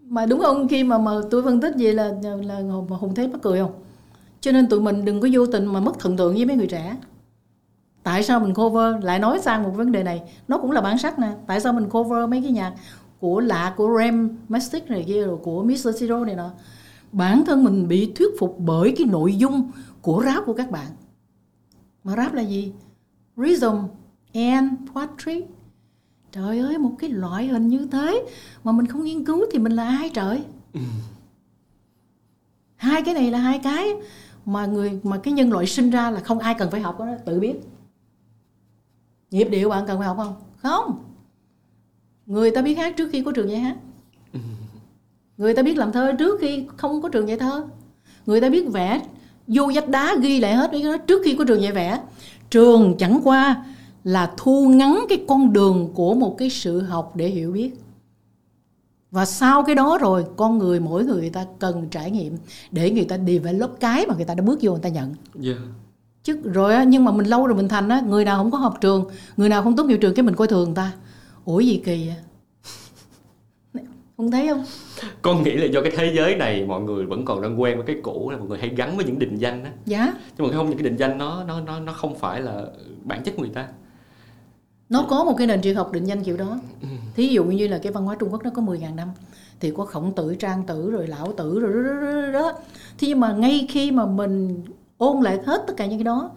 [SPEAKER 2] mà đúng không? Khi mà mà tôi phân tích vậy là là hùng thấy mắc cười không? Cho nên tụi mình đừng có vô tình mà mất thần tượng với mấy người trẻ. Tại sao mình cover? Lại nói sang một vấn đề này. Nó cũng là bản sắc nè. Tại sao mình cover mấy cái nhạc của lạ, của Rem, Mastic này kia rồi, của Mr. Zero này nọ? Bản thân mình bị thuyết phục bởi cái nội dung của rap của các bạn. Mà rap là gì? Rhythm and poetry trời ơi một cái loại hình như thế mà mình không nghiên cứu thì mình là ai trời? Hai cái này là hai cái mà người mà cái nhân loại sinh ra là không ai cần phải học đó tự biết. Nhịp điệu bạn cần phải học không? Không. Người ta biết hát trước khi có trường dạy hát. Người ta biết làm thơ trước khi không có trường dạy thơ. Người ta biết vẽ. Vô vách đá ghi lại hết mấy cái đó trước khi có trường dạy vẽ. Trường chẳng qua là thu ngắn cái con đường của một cái sự học để hiểu biết. Và sau cái đó rồi con người mỗi người người ta cần trải nghiệm để người ta develop cái mà người ta đã bước vô người ta nhận.
[SPEAKER 3] Yeah.
[SPEAKER 2] chứ rồi nhưng mà mình lâu rồi mình thành á người nào không có học trường người nào không tốt nghiệp trường cái mình coi thường người ta. Ủa gì kỳ vậy? [LAUGHS] Không thấy không?
[SPEAKER 3] Con nghĩ là do cái thế giới này mọi người vẫn còn đang quen với cái cũ là mọi người hay gắn với những định danh á.
[SPEAKER 2] Dạ.
[SPEAKER 3] Nhưng mà không những cái định danh nó nó nó nó không phải là bản chất người ta
[SPEAKER 2] nó có một cái nền triết học định danh kiểu đó. Thí dụ như là cái văn hóa trung quốc nó có 10.000 năm thì có khổng tử trang tử rồi lão tử rồi đó, đó, đó, đó. thế nhưng mà ngay khi mà mình ôn lại hết tất cả những cái đó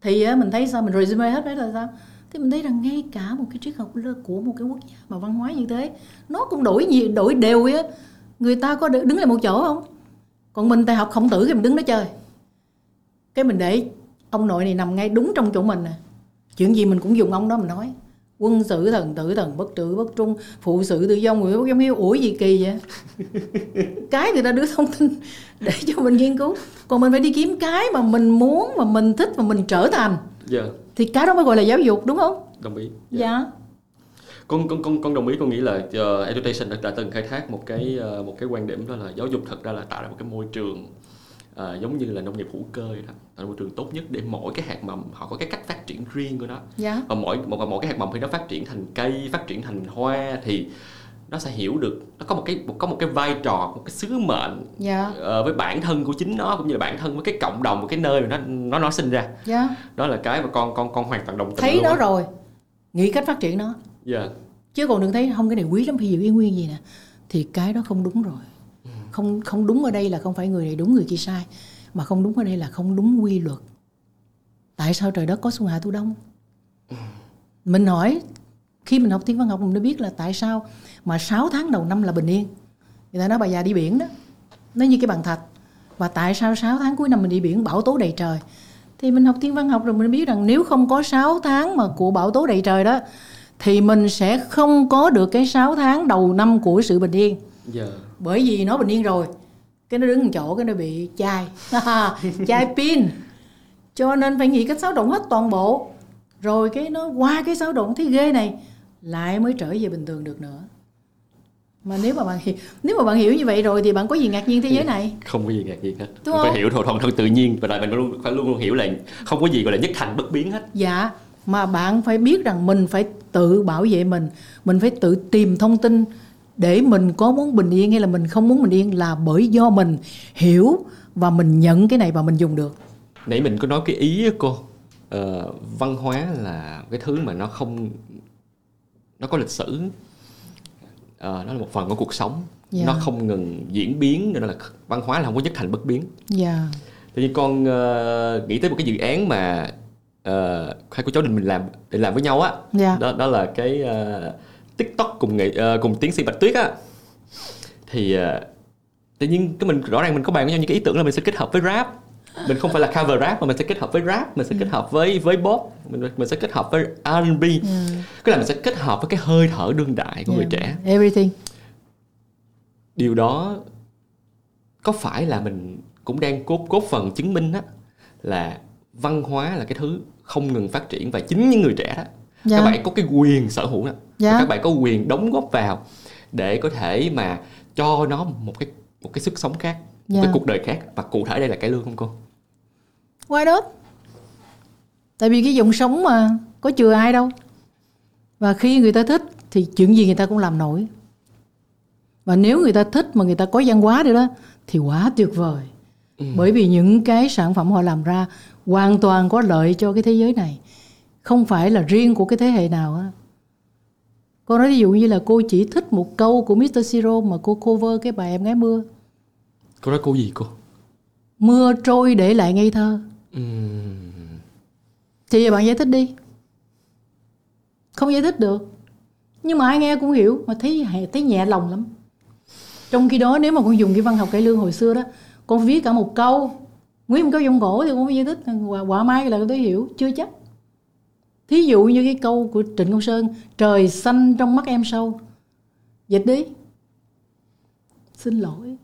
[SPEAKER 2] thì mình thấy sao? Mình resume hết đấy là sao? Thì mình thấy rằng ngay cả một cái triết học của một cái quốc gia mà văn hóa như thế nó cũng đổi nhiều đổi đều á. Người ta có đứng lại một chỗ không? Còn mình tại học khổng tử thì mình đứng đó chơi. Cái mình để ông nội này nằm ngay đúng trong chỗ mình nè chuyện gì mình cũng dùng ông đó mình nói. Quân sự thần tử thần bất trừ bất trung phụ sự tự do người bất giống hiếu ủi gì kỳ vậy? [LAUGHS] Cái người ta đưa thông tin để cho mình nghiên cứu. Còn mình phải đi kiếm cái mà mình muốn mà mình thích và mình trở thành.
[SPEAKER 3] Dạ.
[SPEAKER 2] Thì cái đó mới gọi là giáo dục đúng không?
[SPEAKER 3] Đồng ý.
[SPEAKER 2] Dạ.
[SPEAKER 3] Con con con con đồng ý con nghĩ là uh, education đã, đã từng khai thác một cái uh, một cái quan điểm đó là giáo dục thật ra là tạo ra một cái môi trường uh, giống như là nông nghiệp hữu cơ đó. Ra môi trường tốt nhất để mỗi cái hạt mầm họ có cái cách phát triển riêng của nó.
[SPEAKER 2] Dạ.
[SPEAKER 3] Và mỗi một mỗi cái hạt mầm khi nó phát triển thành cây phát triển thành hoa thì nó sẽ hiểu được nó có một cái một có một cái vai trò một cái sứ mệnh
[SPEAKER 2] dạ.
[SPEAKER 3] ờ, với bản thân của chính nó cũng như là bản thân với cái cộng đồng với cái nơi mà nó nó nó sinh ra.
[SPEAKER 2] Dạ.
[SPEAKER 3] Đó là cái mà con con con hoàn toàn đồng tình
[SPEAKER 2] thấy
[SPEAKER 3] luôn
[SPEAKER 2] nó
[SPEAKER 3] á.
[SPEAKER 2] rồi nghĩ cách phát triển nó.
[SPEAKER 3] Dạ.
[SPEAKER 2] Chứ còn đừng thấy không cái này quý lắm phải giữ y nguyên gì nè. Thì cái đó không đúng rồi không không đúng ở đây là không phải người này đúng, người kia sai. Mà không đúng ở đây là không đúng quy luật. Tại sao trời đất có xuân hạ thu đông? Mình hỏi, khi mình học thiên văn học, mình mới biết là tại sao mà 6 tháng đầu năm là bình yên. Người ta nói bà già đi biển đó. Nó như cái bàn thạch. Và tại sao 6 tháng cuối năm mình đi biển, bão tố đầy trời? Thì mình học thiên văn học rồi mình biết rằng nếu không có 6 tháng mà của bão tố đầy trời đó, thì mình sẽ không có được cái 6 tháng đầu năm của sự bình yên.
[SPEAKER 3] Yeah
[SPEAKER 2] bởi vì nó bình yên rồi. Cái nó đứng một chỗ cái nó bị chai. [LAUGHS] Chai pin. Cho nên phải nghĩ cách xáo động hết toàn bộ. Rồi cái nó qua cái xáo động thấy ghê này lại mới trở về bình thường được nữa. Mà nếu mà bạn hiểu nếu mà bạn hiểu như vậy rồi thì bạn có gì ngạc nhiên thế giới này?
[SPEAKER 3] Không có gì ngạc nhiên hết.
[SPEAKER 2] Đúng
[SPEAKER 3] phải
[SPEAKER 2] không?
[SPEAKER 3] hiểu thôi thuần thuần tự nhiên. Và lại mình luôn phải luôn luôn hiểu là không có gì gọi là nhất thành bất biến hết.
[SPEAKER 2] Dạ mà bạn phải biết rằng mình phải tự bảo vệ mình. Mình phải tự tìm thông tin để mình có muốn bình yên hay là mình không muốn bình yên là bởi do mình hiểu và mình nhận cái này và mình dùng được.
[SPEAKER 3] Nãy mình có nói cái ý á cô. Ờ, văn hóa là cái thứ mà nó không nó có lịch sử. Ờ, nó là một phần của cuộc sống.
[SPEAKER 2] Dạ.
[SPEAKER 3] nó không ngừng diễn biến nên là văn hóa là không có nhất thành bất biến.
[SPEAKER 2] Dạ.
[SPEAKER 3] Tự nhiên con ờ, nghĩ tới một cái dự án mà ờ, hai cô cháu định mình làm định làm với nhau á.
[SPEAKER 2] Dạ.
[SPEAKER 3] đó đó là cái ờ, tiktok cùng nghệ ờ, cùng tiến sĩ bạch tuyết á. Thì ờ, tự nhiên cái mình rõ ràng mình có bàn với nhau những cái ý tưởng là mình sẽ kết hợp với rap. Mình không phải là cover rap mà mình sẽ kết hợp với rap mình sẽ kết hợp với với pop mình mình sẽ kết hợp với R&B cái là mình sẽ kết hợp với cái hơi thở đương đại của người
[SPEAKER 2] dạ.
[SPEAKER 3] trẻ.
[SPEAKER 2] Everything.
[SPEAKER 3] Điều đó có phải là mình cũng đang cốt cốt phần chứng minh á là văn hóa là cái thứ không ngừng phát triển và chính những người trẻ đó
[SPEAKER 2] Dạ.
[SPEAKER 3] các bạn có cái quyền sở hữu đó
[SPEAKER 2] Dạ.
[SPEAKER 3] các bạn có quyền đóng góp vào để có thể mà cho nó một cái một cái sức sống khác một
[SPEAKER 2] Dạ.
[SPEAKER 3] cái cuộc đời khác. Và cụ thể đây là cái lương không cô?
[SPEAKER 2] Why not tại vì cái dòng sống mà có chừa ai đâu. Và khi người ta thích thì chuyện gì người ta cũng làm nổi. Và nếu người ta thích mà người ta có văn hóa nữa đó thì quá tuyệt vời. Bởi vì những cái sản phẩm họ làm ra hoàn toàn có lợi cho cái thế giới này không phải là riêng của cái thế hệ nào á. Cô nói ví dụ như là cô chỉ thích một câu của Mr. Siro mà cô cover cái bài em gái mưa.
[SPEAKER 3] Cô nói cô gì cô?
[SPEAKER 2] Mưa trôi để lại ngây thơ.
[SPEAKER 3] Ừm,
[SPEAKER 2] thì giờ bạn giải thích đi. Không giải thích được. Nhưng mà ai nghe cũng hiểu mà thấy thấy nhẹ lòng lắm. Trong khi đó nếu mà con dùng cái văn học cải lương hồi xưa đó con viết cả một câu nguyên một câu dòng cổ thì con phải giải thích quả, quả mai là con thấy hiểu chưa chắc thí dụ như cái câu của trịnh công sơn, trời xanh trong mắt em sâu. Dịch đi. Xin lỗi.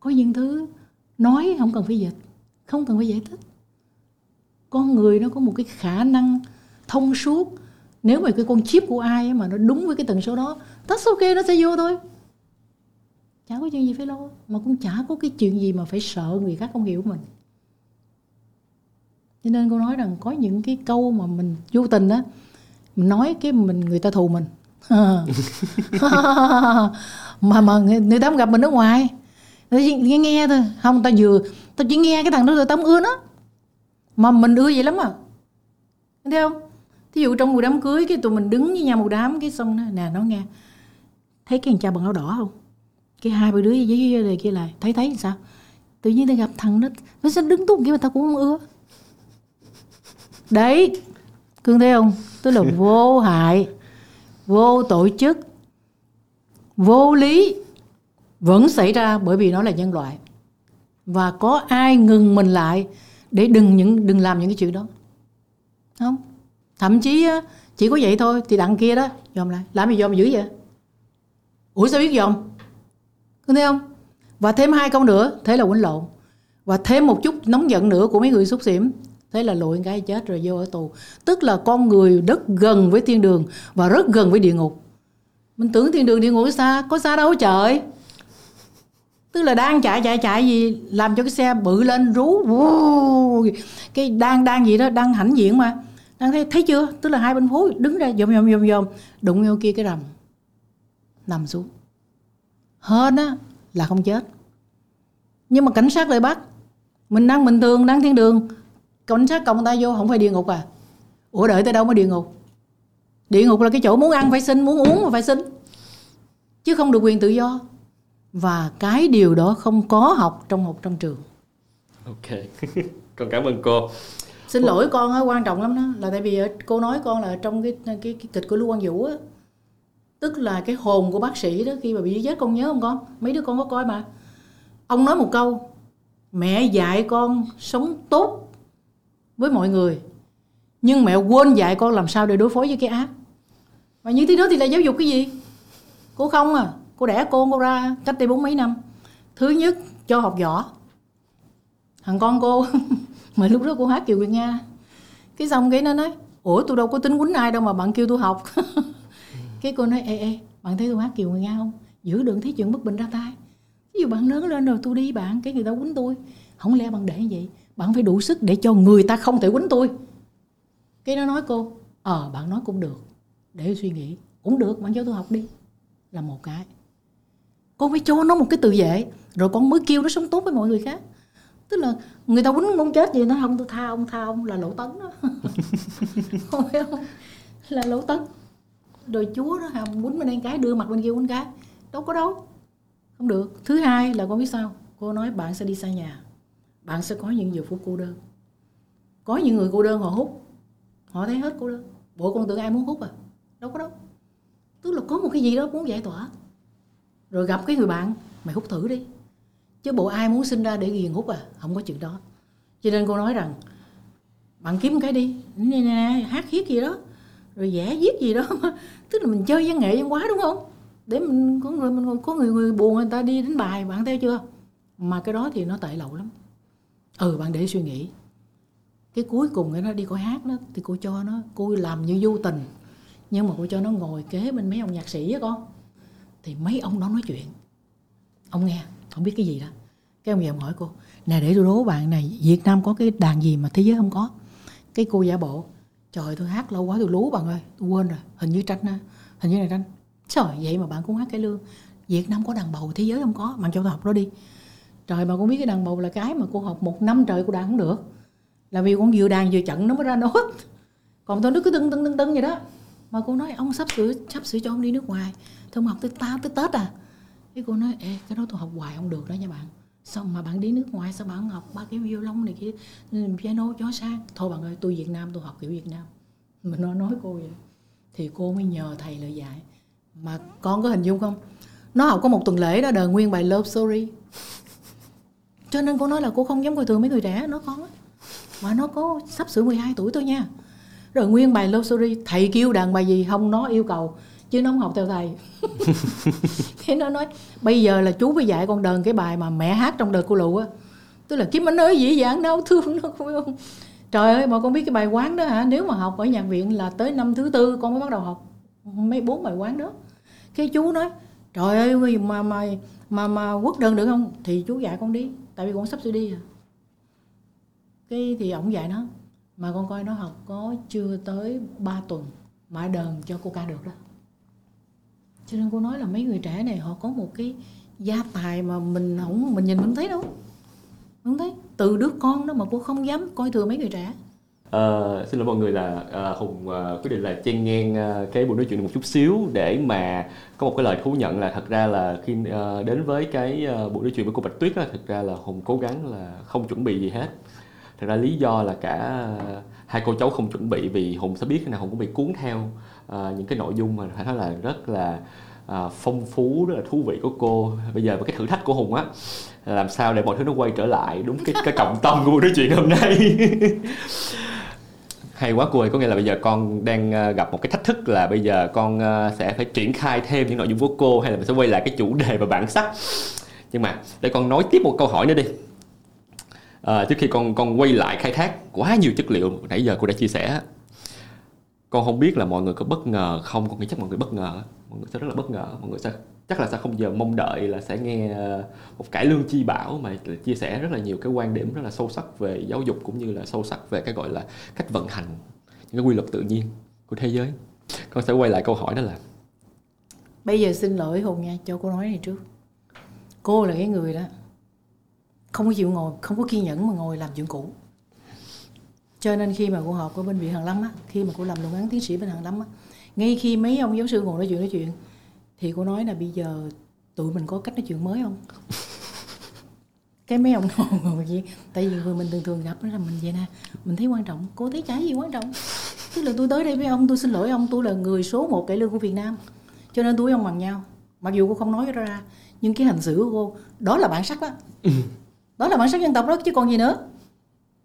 [SPEAKER 2] Có những thứ nói không cần phải dịch, không cần phải giải thích. Con người nó có một cái khả năng thông suốt. Nếu mà cái con chip của ai mà nó đúng với cái tần số đó, that's ok nó sẽ vô thôi. Chả có chuyện gì phải lo, mà cũng chả có cái chuyện gì mà phải sợ người khác không hiểu mình cho nên cô nói rằng có những cái câu mà mình vô tình á mình nói cái mình người ta thù mình mà mà người, người ta không gặp mình ở ngoài nghe, nghe thôi không ta vừa ta chỉ nghe cái thằng đó rồi tao không ưa nó mà mình ưa vậy lắm à thấy không thí dụ trong một đám cưới cái tụi mình đứng với nhau một đám cái xong nó nè nó nghe thấy cái thằng cha bằng áo đỏ không cái hai ba đứa với dưới kia lại thấy thấy sao tự nhiên ta gặp thằng nó nó sẽ đứng tốt kia mà ta cũng không ưa đấy, cương thấy không? Tức là vô hại, vô tổ chức, vô lý vẫn xảy ra bởi vì nó là nhân loại. Và có ai ngừng mình lại để đừng những, đừng làm những cái chuyện đó? Không. Thậm chí chỉ có vậy thôi, thì đằng kia đó, dòm lại. Làm gì dòm, dữ vậy? Ủa, sao biết dòm? Có thấy không? Và thêm hai câu nữa, thế là quýnh lộn. Và thêm một chút nóng giận nữa của mấy người xúc xỉm thế là lụi cái chết rồi vô ở tù. Tức là con người rất gần với thiên đường và rất gần với địa ngục. Mình tưởng thiên đường địa ngục xa, có xa đâu trời. Tức là đang chạy chạy chạy gì, làm cho cái xe bự lên, rú cái đang đang gì đó, đang hãnh diện mà. Đang thấy thấy chưa? Tức là hai bên phố đứng ra, dòm dòm dòm dòm, đụng vô kia cái rầm. Nằm xuống. Hơn á, là không chết. Nhưng mà cảnh sát lại bắt. Mình đang bình thường, đang thiên đường cảnh sát cộng ta vô không phải địa ngục à? Ủa đợi tới đâu mới địa ngục? Địa ngục là cái chỗ muốn ăn phải xin muốn uống mà phải xin. Chứ không được quyền tự do. Và cái điều đó không có học trong học trong trường.
[SPEAKER 3] Ok. [LAUGHS] Con cảm ơn cô.
[SPEAKER 2] Xin lỗi con á quan trọng lắm đó. Là tại vì cô nói con là trong cái cái, cái kịch của lưu quang vũ á. Tức là cái hồn của bác sĩ đó khi mà bị chết con nhớ không con? Mấy đứa con có coi mà. Ông nói một câu mẹ dạy con sống tốt với mọi người. Nhưng mẹ quên dạy con làm sao để đối phó với cái ác. Và như thế đó thì là giáo dục cái gì? Cô không à. Cô đẻ cô cô ra cách đây bốn mấy năm. Thứ nhất, cho học võ. Thằng con cô, [LAUGHS] mà lúc đó cô hát kiều nguyệt nga. Cái xong cái nó nói, ủa tôi đâu có tính quýnh ai đâu mà bạn kêu tôi học. [LAUGHS] Cái cô nói, ê ê, bạn thấy tôi hát kiều nguyệt nga không? Giữ đừng thấy chuyện bất bình ra tay. Ví dụ bạn lớn lên rồi tôi đi bạn, cái người ta quýnh tôi không lẽ bạn để như vậy? Bạn phải đủ sức để cho người ta không thể quýnh tôi. Cái nó nói cô ờ à, bạn nói cũng được để suy nghĩ. Cũng được bạn cho tôi học đi. Là một cái. Con phải cho nó một cái tự vệ rồi con mới kêu nó sống tốt với mọi người khác. Tức là người ta quýnh muốn chết gì nó không tôi tha ông tha ông. Là lỗ tấn đó. [LAUGHS] Không phải không? Là lỗ tấn. Rồi chúa đó hầm quýnh bên đây cái đưa mặt bên kia quýnh cái. Đâu có đâu. Không được. Thứ hai là con biết sao? Cô nói bạn sẽ đi xa nhà bạn sẽ có những giờ phút cô đơn. Có những người cô đơn họ hút. Họ thấy hết cô đơn. Bộ con tưởng ai muốn hút à? Đâu có đâu. Tức là có một cái gì đó muốn giải tỏa. Rồi gặp cái người bạn mày hút thử đi. Chứ bộ ai muốn sinh ra để ghiền hút à? Không có chuyện đó. Cho nên cô nói rằng bạn kiếm cái đi. Nè, nè, hát hiết gì đó. Rồi vẽ viết gì đó. [LAUGHS] Tức là mình chơi văn nghệ văn hóa đúng không? Để mình có người mình có người người buồn người ta đi đánh bài bạn theo chưa? Mà cái đó thì nó tệ lậu lắm ừ bạn để suy nghĩ. Cái cuối cùng cái nó đi coi hát đó, thì cô cho nó, cô làm như vô tình. Nhưng mà cô cho nó ngồi kế bên mấy ông nhạc sĩ á con. Thì mấy ông đó nói chuyện. Ông nghe không biết cái gì đó. Cái ông về ông hỏi cô, nè, để tôi đố bạn này, việt nam có cái đàn gì mà thế giới không có? Cái cô giả bộ, trời, tôi hát lâu quá, tôi lú bạn ơi, tôi quên rồi, hình như tranh hình như này tranh trời, vậy mà bạn cũng hát cái lương. Việt nam có đàn bầu thế giới không có, bạn cho tôi học đó đi trời mà con biết cái đàn bầu là cái mà cô học một năm trời cô đàn không được. Là vì con vừa đàn vừa chận nó mới ra nốt. Còn tôi nó cứ tưng tưng tưng tưng vậy đó. Mà cô nói, ông sắp sửa sắp sửa cho ông đi nước ngoài. Thôi mà học tới tao tới tết à. Cái cô nói, ê, cái đó tôi học hoài không được đó nha bạn. Xong mà bạn đi nước ngoài, sao bạn học ba cái violon này kia ừ, piano cho sang? Thôi bạn ơi, tôi Việt Nam, tôi học kiểu Việt Nam. Mà nó nói cô vậy, thì cô mới nhờ thầy lời dạy. Mà con có hình dung không? Nó học có một tuần lễ đó, đời nguyên bài love story cho nên cô nói là cô không dám coi thường mấy người trẻ nó con á mà nó có sắp sửa 12 tuổi thôi nha. Rồi nguyên bài story thầy kêu đàn bài gì không nó yêu cầu chứ nó không học theo thầy. [LAUGHS] Thế nó nói bây giờ là chú phải dạy con đờn cái bài mà mẹ hát trong đời cô lụ á. Tức là kiếm anh ơi dĩ dãn đau thương nó không? Trời ơi mà con biết cái bài quán đó hả? Nếu mà học ở nhạc viện là tới năm thứ tư con mới bắt đầu học mấy bốn bài quán đó. Cái chú nói trời ơi mà mà mà mà quất đơn được không? Thì chú dạy con đi tại vì con sắp sửa đi à. Cái thì ổng dạy nó, mà con coi nó học có chưa tới 3 tuần mà đờn cho cô ca được đó. Cho nên cô nói là mấy người trẻ này họ có một cái gia tài mà mình không, mình nhìn mình thấy đâu. Không thấy. Từ đứa con đó mà cô không dám coi thường mấy người trẻ.
[SPEAKER 3] Uh, xin lỗi mọi người là uh, hùng uh, quyết định là chen ngang uh, cái buổi nói chuyện một chút xíu để mà có một cái lời thú nhận là thật ra là khi uh, đến với cái uh, buổi nói chuyện với cô bạch tuyết á thật ra là hùng cố gắng là không chuẩn bị gì hết. Thật ra lý do là cả uh, hai cô cháu không chuẩn bị vì hùng sẽ biết khi nào hùng cũng bị cuốn theo uh, những cái nội dung mà phải nói là rất là uh, phong phú rất là thú vị của cô. Bây giờ cái thử thách của hùng á làm sao để mọi thứ nó quay trở lại đúng cái cái trọng tâm của buổi nói chuyện hôm nay? [LAUGHS] hay quá cô ơi. Có nghĩa là bây giờ con đang ờ, gặp một cái thách thức là bây giờ con ờ, sẽ phải triển khai thêm những nội dung của cô hay là mình sẽ quay lại cái chủ đề và bản sắc. Nhưng mà để con nói tiếp một câu hỏi nữa đi. À, trước khi con con quay lại khai thác quá nhiều chất liệu nãy giờ cô đã chia sẻ con không biết là mọi người có bất ngờ không? Con nghĩ chắc mọi người bất ngờ mọi người sẽ rất là bất ngờ. Mọi người sẽ chắc là sẽ không giờ mong đợi là sẽ nghe ờ, một cải lương chi bảo mà chia sẻ rất là nhiều cái quan điểm rất là sâu sắc về giáo dục cũng như là sâu sắc về cái gọi là cách vận hành những cái quy luật tự nhiên của thế giới. Con sẽ quay lại câu hỏi đó là
[SPEAKER 2] bây giờ xin lỗi hùng nha, cho cô nói này trước. Cô là cái người đó, không có chịu ngồi, không có kiên nhẫn mà ngồi làm chuyện cũ cho nên khi mà cô học ở bên viện hàng Lâm á, khi mà cô làm luận án tiến sĩ bên hàng Lâm á, ngay khi mấy ông giáo sư ngồi nói chuyện nói chuyện thì cô nói là bây giờ tụi mình có cách nói chuyện mới không? [LAUGHS] Cái mấy ông ngồi ngồi gì tại vì người mình thường thường gặp là mình vậy nè. Mình thấy quan trọng cô thấy cái gì quan trọng? Tức là tôi tới đây với ông tôi xin lỗi ông tôi là người số một cải lương của việt nam cho nên tôi với ông bằng nhau. Mặc dù cô không nói ra nhưng cái hành xử của cô đó là bản sắc đó. Ừ. [LAUGHS] đó là bản sắc dân tộc đó chứ còn gì nữa.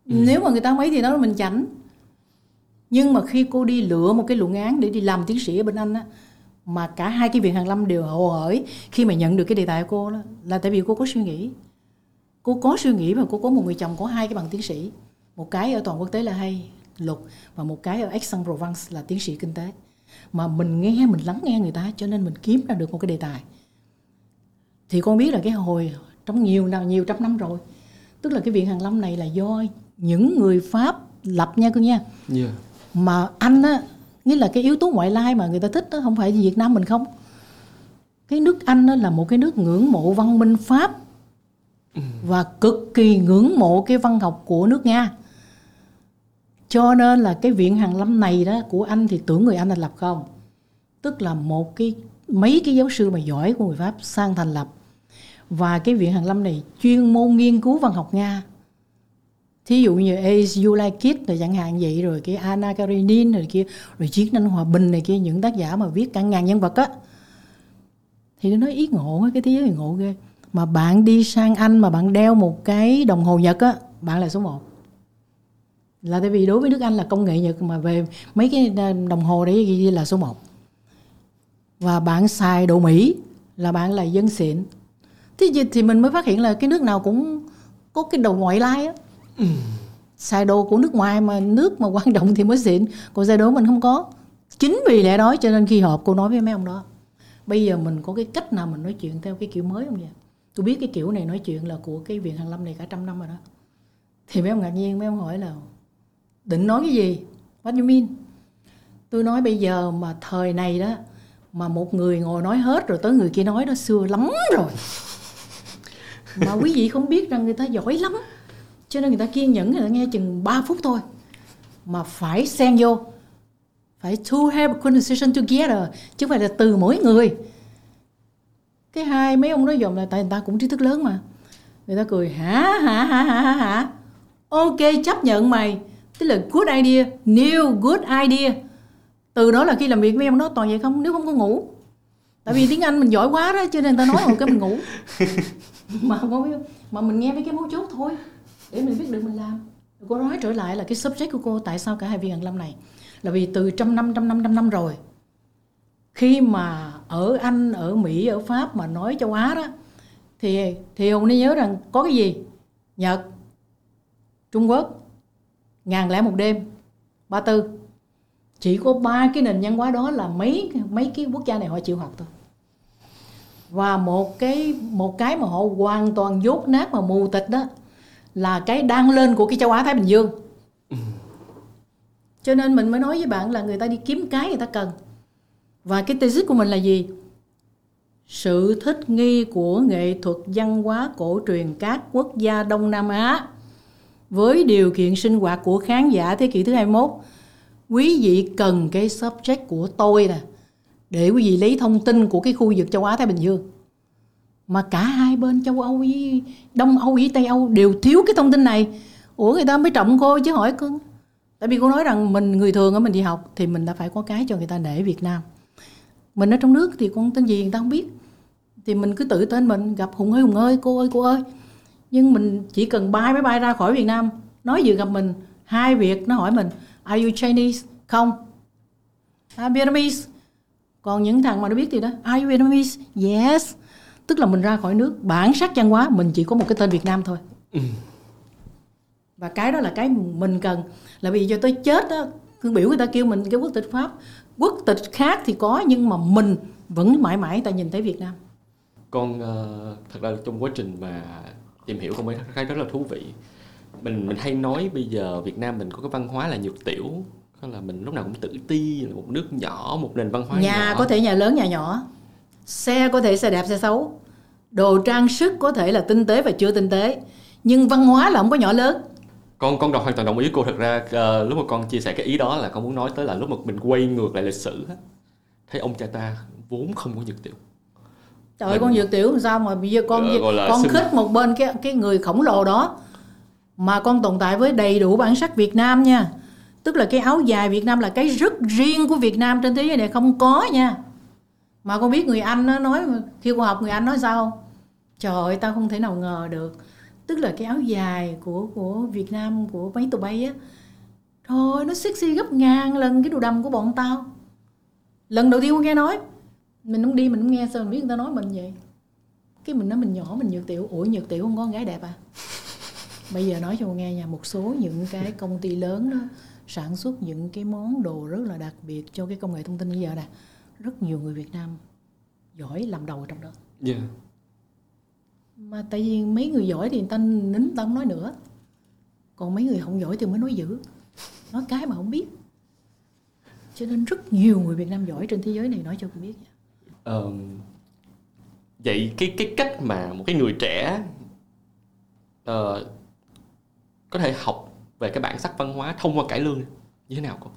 [SPEAKER 2] Ừ. nếu mà người ta mấy thì là mình chảnh. Nhưng mà khi cô đi lựa một cái luận án để đi làm tiến sĩ ở bên anh á mà cả hai cái viện hàng lâm đều hồ hởi khi mà nhận được cái đề tài của cô đó là tại vì cô có suy nghĩ. Cô có suy nghĩ mà cô có một người chồng có hai cái bằng tiến sĩ. Một cái ở toàn quốc tế là hay luật và một cái ở Aix-en-Provence là tiến sĩ kinh tế. Mà mình nghe mình lắng nghe người ta cho nên mình kiếm ra được một cái đề tài. Thì con biết là cái hồi trong nhiều nào nhiều trăm năm rồi. Tức là cái viện hàng lâm này là do những người pháp lập nha cưng nha. Yeah. mà anh á nghĩa là cái yếu tố ngoại lai mà người ta thích đó không phải Việt Nam mình không? Cái nước Anh đó là một cái nước ngưỡng mộ văn minh Pháp ừ. và cực kỳ ngưỡng mộ cái văn học của nước Nga. Cho nên là cái viện hàng lâm này đó của anh thì tưởng người anh thành lập không? Tức là một cái mấy cái giáo sư mà giỏi của người Pháp sang thành lập. Và cái viện hàng lâm này chuyên môn nghiên cứu văn học Nga thí dụ như As You Like It rồi chẳng hạn vậy, rồi cái Anna Karenin rồi kia, rồi chiến tranh hòa bình này kia, những tác giả mà viết cả ngàn nhân vật á. Thì nó nói ý ngộ cái thế giới này ngộ ghê. Mà bạn đi sang Anh mà bạn đeo một cái đồng hồ Nhật á, bạn là số 1 là tại vì đối với nước Anh là công nghệ Nhật mà về mấy cái à, đồng hồ đấy là số 1 và bạn xài đồ Mỹ là bạn là dân xịn. Thì thì mình mới phát hiện là cái nước nào cũng có cái đầu ngoại lai á ừ. xài đồ của nước ngoài mà nước mà quan trọng thì mới xịn. Còn xài đồ mình không có. Chính vì lẽ đó cho nên khi họp cô nói với mấy ông đó bây giờ mình có cái cách nào mình nói chuyện theo cái kiểu mới không vậy? Tôi biết cái kiểu này nói chuyện là của cái viện hàng lâm này cả trăm năm rồi đó. Thì mấy ông ngạc nhiên mấy ông hỏi là định nói cái gì? What you mean? Tôi nói bây giờ mà thời này đó mà một người ngồi nói hết rồi tới người kia nói đó xưa lắm rồi. [LAUGHS] Mà quý vị không biết rằng người ta giỏi lắm cho nên người ta kiên nhẫn người ta nghe chừng 3 phút thôi mà phải xen vô phải to have a conversation together chứ không phải là từ mỗi người. Cái hai mấy ông nói dòng là tại người ta cũng trí thức lớn mà. Người ta cười hả hả hả hả hả ok chấp nhận mày. Tức là good idea new good idea. Từ đó là khi làm việc với em nó toàn vậy không nếu không có ngủ. Tại vì tiếng anh mình giỏi quá đó cho nên ta nói một cái mình ngủ. [LAUGHS] Mà không có biết mà mình nghe mấy cái mấu chốt thôi để mình biết được mình làm. Cô nói trở lại là cái subject của cô, tại sao cả hai viên hàn lâm này? Là vì từ trăm năm trăm năm trăm năm rồi, khi mà ở anh, ở mỹ, ở pháp mà nói châu á đó, thì thì ông nên nhớ rằng có cái gì? Nhật, trung quốc, ngàn lẻ một đêm, ba tư. Chỉ có ba cái nền văn hóa đó là mấy mấy cái quốc gia này họ chịu học thôi. Và một cái một cái mà họ hoàn toàn dốt nát mà mù tịch đó là cái đang lên của cái châu Á Thái Bình Dương. Cho nên mình mới nói với bạn là người ta đi kiếm cái người ta cần. Và cái thesis của mình là gì? Sự thích nghi của nghệ thuật văn hóa cổ truyền các quốc gia Đông Nam Á với điều kiện sinh hoạt của khán giả thế kỷ thứ 21 quý vị cần cái subject của tôi nè để quý vị lấy thông tin của cái khu vực châu Á Thái Bình Dương mà cả hai bên châu Âu với Đông Âu với Tây Âu đều thiếu cái thông tin này. Ủa, người ta mới trọng cô chứ hỏi con tại vì cô nói rằng mình, người thường ở mình đi học thì mình đã phải có cái cho người ta để Việt Nam. Mình ở trong nước thì con tên gì người ta không biết. Thì mình cứ tự tên mình, gặp hùng ơi hùng ơi, cô ơi cô ơi. Nhưng mình chỉ cần bay máy bay ra khỏi việt nam, nói vừa gặp mình, hai việc nó hỏi mình, are you chinese? Không. Are vietnamese. Còn những thằng mà nó biết thì đó, are you vietnamese? Yes tức là mình ra khỏi nước bản sắc văn hóa mình chỉ có một cái tên việt nam thôi. Và cái đó là cái mình cần. Là vì cho tới chết đó thương biểu người ta kêu mình cái quốc tịch pháp. Quốc tịch khác thì có nhưng mà mình vẫn mãi mãi ta nhìn thấy việt nam.
[SPEAKER 3] Con uh, thật ra trong quá trình mà tìm hiểu con mới thấy rất là thú vị. Mình mình hay nói bây giờ Việt Nam mình có cái văn hóa là nhược tiểu. Là mình lúc nào cũng tự ti là một nước nhỏ một nền văn hóa
[SPEAKER 2] nhà
[SPEAKER 3] nhỏ.
[SPEAKER 2] có thể nhà lớn nhà nhỏ xe có thể xe đẹp xe xấu. Đồ trang sức có thể là tinh tế và chưa tinh tế. Nhưng văn hóa là không có nhỏ lớn.
[SPEAKER 3] Con con đồng hoàn toàn đồng ý cô. Thật ra uh, lúc mà con chia sẻ cái ý đó là con muốn nói tới là lúc mà mình quay ngược lại lịch sử thấy ông cha ta vốn không có nhược tiểu.
[SPEAKER 2] Trời ơi con dược tiểu làm sao mà bây giờ con
[SPEAKER 3] Ờ,
[SPEAKER 2] con
[SPEAKER 3] xưng-
[SPEAKER 2] khích một bên cái cái người khổng lồ đó mà con tồn tại với đầy đủ bản sắc Việt Nam nha. Tức là cái áo dài Việt Nam là cái rất riêng của Việt Nam trên thế giới này không có nha mà con biết người Anh nó nói khi con học người Anh nói sao? Không trời ơi, tao không thể nào ngờ được. Tức là cái áo dài của của Việt Nam, của mấy tụi bay á. Thôi nó sexy gấp ngàn lần cái đồ đầm của bọn tao. Lần đầu tiên con nghe nói. Mình không đi, mình không nghe, sao mình biết người ta nói mình vậy? Cái mình nói mình nhỏ, mình nhược tiểu. Ủa, nhược tiểu không có con gái đẹp à? [LAUGHS] Bây giờ nói cho con nghe nha. Một số những cái công ty lớn đó sản xuất những cái món đồ rất là đặc biệt cho cái công nghệ thông tin bây giờ nè rất nhiều người Việt Nam giỏi làm đầu trong đó
[SPEAKER 3] yeah.
[SPEAKER 2] mà tại vì mấy người giỏi thì người ta nín người ta không nói nữa còn mấy người không giỏi thì mới nói dữ nói cái mà không biết cho nên rất nhiều người Việt Nam giỏi trên thế giới này nói cho con biết.
[SPEAKER 3] Ờ, vậy cái cái cách mà một cái người trẻ ờ, có thể học về cái bản sắc văn hóa thông qua cải lương như thế nào cô?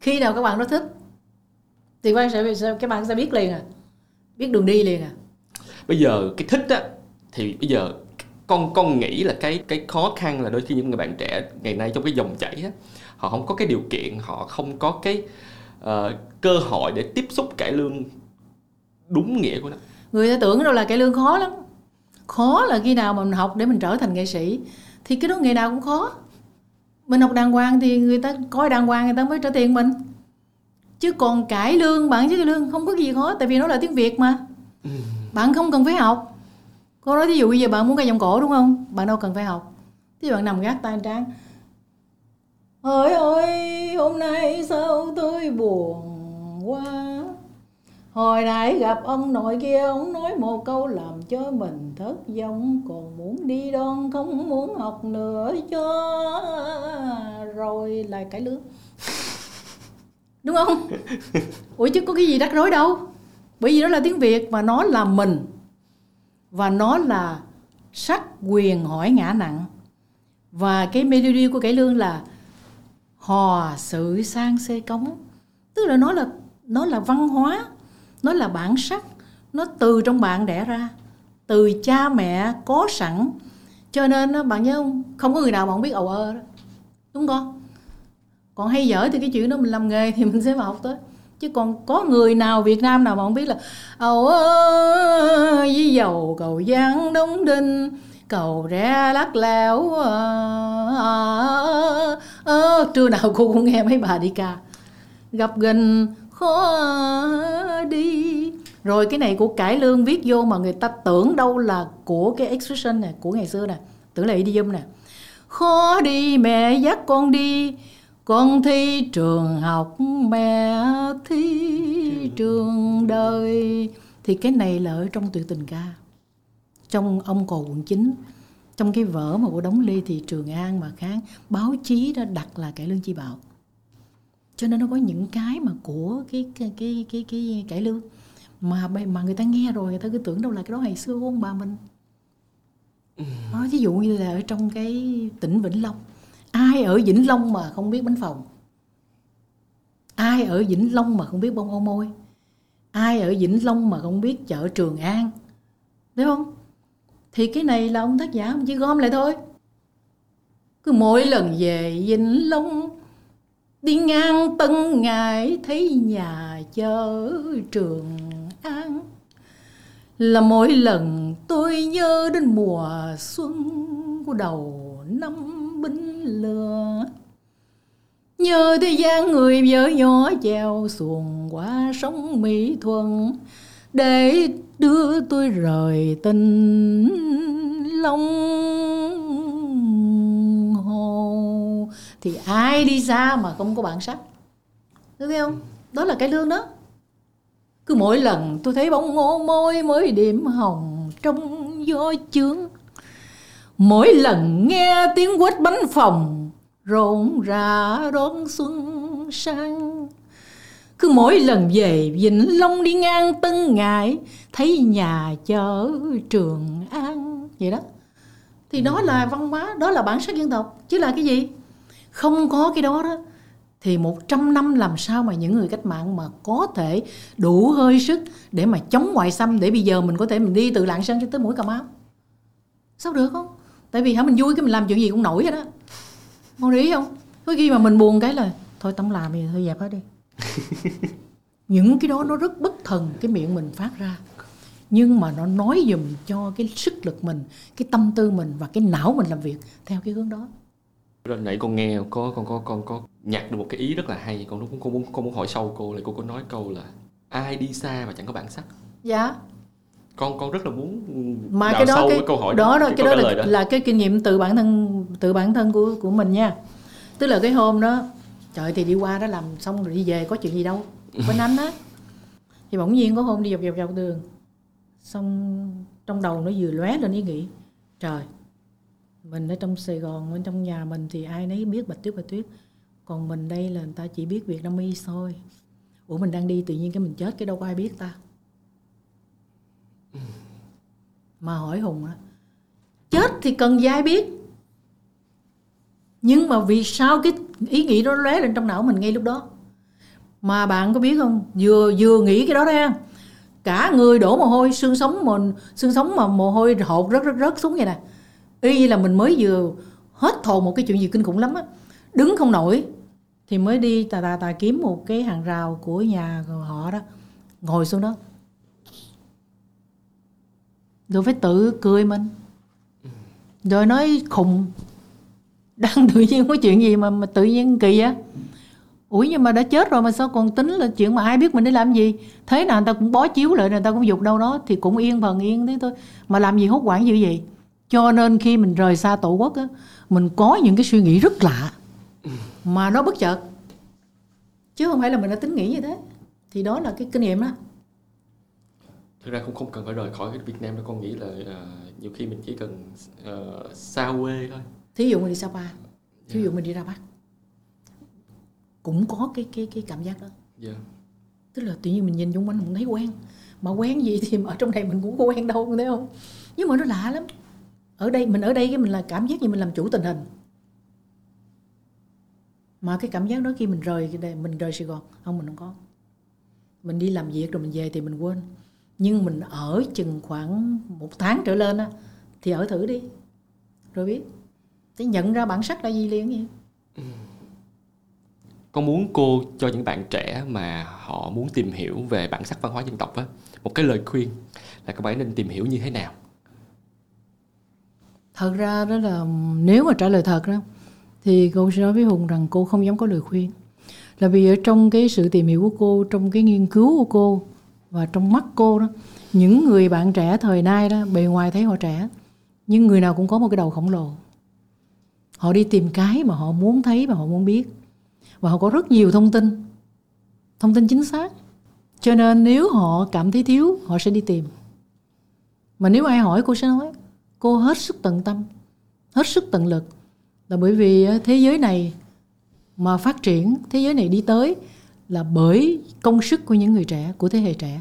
[SPEAKER 2] khi nào các bạn nó thích thì bạn sẽ các bạn sẽ biết liền à. Biết đường đi liền à.
[SPEAKER 3] Bây giờ cái thích á thì bây giờ con con nghĩ là cái cái khó khăn là đôi khi những người bạn trẻ ngày nay trong cái dòng chảy á họ không có cái điều kiện họ không có cái ờ, cơ hội để tiếp xúc cải lương đúng nghĩa của nó.
[SPEAKER 2] Người ta tưởng đâu là cái lương khó lắm. Khó là khi nào mà mình học để mình trở thành nghệ sĩ thì cái đó nghề nào cũng khó. Mình học đàng hoàng thì người ta coi đàng hoàng người ta mới trả tiền mình chứ còn cải lương bản chất cái lương không có gì khó tại vì nó là tiếng việt mà. Bạn không cần phải học. Cô nói ví dụ bây giờ bạn muốn ca giọng cổ đúng không? Bạn đâu cần phải học. Thì bạn nằm gác tay tráng Ôi ơi hôm nay sao tôi buồn quá. Hồi nãy gặp ông nội kia Ông nói một câu làm cho mình thất vọng. Còn muốn đi đón không muốn học nữa cho. Rồi lại cải lương Đúng không? Ủa chứ có cái gì rắc rối đâu. Bởi vì đó là tiếng Việt Và nó là mình. Và nó là sắc quyền hỏi ngã nặng. Và cái melody của cải lương là Hò sự sang xê cống. Tức là nó là nó là văn hóa, nó là bản sắc. Nó từ trong bạn đẻ ra. Từ cha mẹ có sẵn. Cho nên bạn nhớ không? Không có người nào mà không biết ầu ơ đó. Đúng không? Còn hay dở thì cái chuyện đó mình làm nghề thì mình sẽ học tới. Chứ còn có người nào Việt Nam nào mà không biết là ầu với dầu cầu giang đóng đinh cầu ra lắc lẻo ờ, ờ. trưa nào cô cũng nghe mấy bà đi ca. Gặp gần khó đi. Rồi cái này của cải lương viết vô mà người ta tưởng đâu là của cái expression này của ngày xưa nè tưởng là idiom nè. Khó đi mẹ dắt con đi con thi trường học mẹ thi trường đời. Thì cái này là ở trong tuyệt tình ca. Trong ông cầu quận 9 trong cái vở mà của đóng lê thì trường an mà kháng báo chí đã đặt là cải lương chi bảo cho nên nó có những cái mà của cái cái cái cái, cái cải lương. Mà mà người ta nghe rồi người ta cứ tưởng đâu là cái đó ngày xưa của ông bà mình. Đó, ví dụ như là ở trong cái tỉnh Vĩnh Long ai ở Vĩnh Long mà không biết bánh phòng ai ở Vĩnh Long mà không biết bông ô môi? Ai ở Vĩnh Long mà không biết chợ Trường An? Đúng không? Thì cái này là ông tác giả, ông chỉ gom lại thôi. Cứ mỗi lần về Vĩnh Long, đi ngang tân ngài thấy nhà chợ trường an. Là mỗi lần tôi nhớ đến mùa xuân của đầu năm binh lừa. Như thế gian người vợ nhỏ chèo xuồng qua sông mỹ thuận, để đưa tôi rời tình long hồ. Thì ai đi xa mà không có bản sắc? Đúng không? Đó là cái lương đó. Cứ mỗi lần tôi thấy bóng ngô môi mới điểm hồng trong gió chướng mỗi lần nghe tiếng quét bánh phòng rộn rã đón xuân sang. Cứ mỗi lần về Vĩnh Long đi ngang Tân Ngại thấy nhà chợ Trường An. Vậy đó. Thì đó là văn hóa đó là bản sắc dân tộc. Chứ là cái gì? Không có cái đó đó. Thì 100 năm làm sao mà những người cách mạng mà có thể đủ hơi sức để mà chống ngoại xâm để bây giờ mình có thể mình đi từ Lạng Sơn cho tới mũi Cà Mau? Sao được không tại vì hả mình vui cái mình làm chuyện gì cũng nổi vậy đó con ý không? Có khi mà mình buồn cái là thôi tao làm thì thôi dẹp hết đi. [LAUGHS] Những cái đó nó rất bất thần cái miệng mình phát ra. Nhưng mà nó nói dùm cho cái sức lực mình cái tâm tư mình và cái não mình làm việc theo cái hướng đó.
[SPEAKER 3] Rồi nãy con nghe có con có con có nhặt được một cái ý rất là hay. Con muốn con muốn con muốn hỏi sâu cô là cô có nói câu là ai đi xa mà chẳng có bản sắc?
[SPEAKER 2] Dạ
[SPEAKER 3] con con rất là muốn
[SPEAKER 2] mà
[SPEAKER 3] đào
[SPEAKER 2] cái đó
[SPEAKER 3] sâu
[SPEAKER 2] cái
[SPEAKER 3] với câu hỏi
[SPEAKER 2] đó, đó
[SPEAKER 3] cái
[SPEAKER 2] cái đó là,
[SPEAKER 3] đó.
[SPEAKER 2] là cái kinh nghiệm từ bản thân từ bản thân của của mình nha. Tức là cái hôm đó trời thì đi qua đó làm xong rồi đi về có chuyện gì đâu. Bên anh á thì bỗng nhiên có hôm đi dọc dọc dọc đường xong trong đầu nó vừa lóe lên ý nghĩ trời mình ở trong Sài Gòn bên trong nhà mình thì ai nấy biết bạch tuyết bạch tuyết. Còn mình đây là người ta chỉ biết Việt Nam y thôi. Ủa mình đang đi tự nhiên cái mình chết cái đâu có ai biết ta mà hỏi hùng đó chết thì cần dai biết? Nhưng mà vì sao cái ý nghĩ đó lóe lên trong não mình ngay lúc đó? Mà bạn có biết không? Vừa vừa nghĩ cái đó ra, cả người đổ mồ hôi, xương sống mình xương sống mà mồ hôi hột rất rất rớt xuống vậy nè. Y như là mình mới vừa hết thồn một cái chuyện gì kinh khủng lắm á. Đứng không nổi thì mới đi tà tà tà kiếm một cái hàng rào của nhà họ đó, ngồi xuống đó rồi phải tự cười mình. Rồi nói khùng. Đang tự nhiên có chuyện gì mà, mà tự nhiên kỳ á. Ủi nhưng mà đã chết rồi mà sao còn tính là chuyện mà ai biết mình đi làm gì? Thế nào người ta cũng bó chiếu lại người ta cũng dục đâu đó thì cũng yên phần yên thế thôi. Mà làm gì hốt quản như vậy? Cho nên khi mình rời xa tổ quốc á mình có những cái suy nghĩ rất lạ. Mà nó bất chợt. Chứ không phải là mình đã tính nghĩ như thế. Thì đó là cái kinh nghiệm đó
[SPEAKER 3] thực ra không không cần phải rời khỏi cái Việt Nam đâu con nghĩ là ờ, nhiều khi mình chỉ cần ờ, xa quê thôi.
[SPEAKER 2] Thí dụ mình đi Sapa thí dụ mình đi ra Bắc cũng có cái cái cái cảm giác đó.
[SPEAKER 3] Yeah.
[SPEAKER 2] tức là tự nhiên mình nhìn xung quanh mình thấy quen. Mà quen gì thì ở trong này mình cũng có quen đâu thấy không? Nhưng mà nó lạ lắm. Ở đây mình ở đây cái mình là cảm giác như mình làm chủ tình hình. Mà cái cảm giác đó khi mình rời cái đây mình rời Sài Gòn không mình không có. Mình đi làm việc rồi mình về thì mình quên nhưng mình ở chừng khoảng một tháng trở lên á thì ở thử đi. Rồi biết. Để nhận ra bản sắc là gì liền vậy?
[SPEAKER 3] Con muốn cô cho những bạn trẻ mà họ muốn tìm hiểu về bản sắc văn hóa dân tộc á một cái lời khuyên là các bạn nên tìm hiểu như thế nào?
[SPEAKER 2] Thật ra đó là nếu mà trả lời thật đó thì cô sẽ nói với hùng rằng cô không dám có lời khuyên. Là vì ở trong cái sự tìm hiểu của cô trong cái nghiên cứu của cô và trong mắt cô đó, những người bạn trẻ thời nay đó, bề ngoài thấy họ trẻ, nhưng người nào cũng có một cái đầu khổng lồ. Họ đi tìm cái mà họ muốn thấy và họ muốn biết. Và họ có rất nhiều thông tin thông tin chính xác. Cho nên nếu họ cảm thấy thiếu, họ sẽ đi tìm. Mà nếu ai hỏi cô sẽ nói, cô hết sức tận tâm, hết sức tận lực. Là bởi vì thế giới này mà phát triển, thế giới này đi tới là bởi công sức của những người trẻ, của thế hệ trẻ.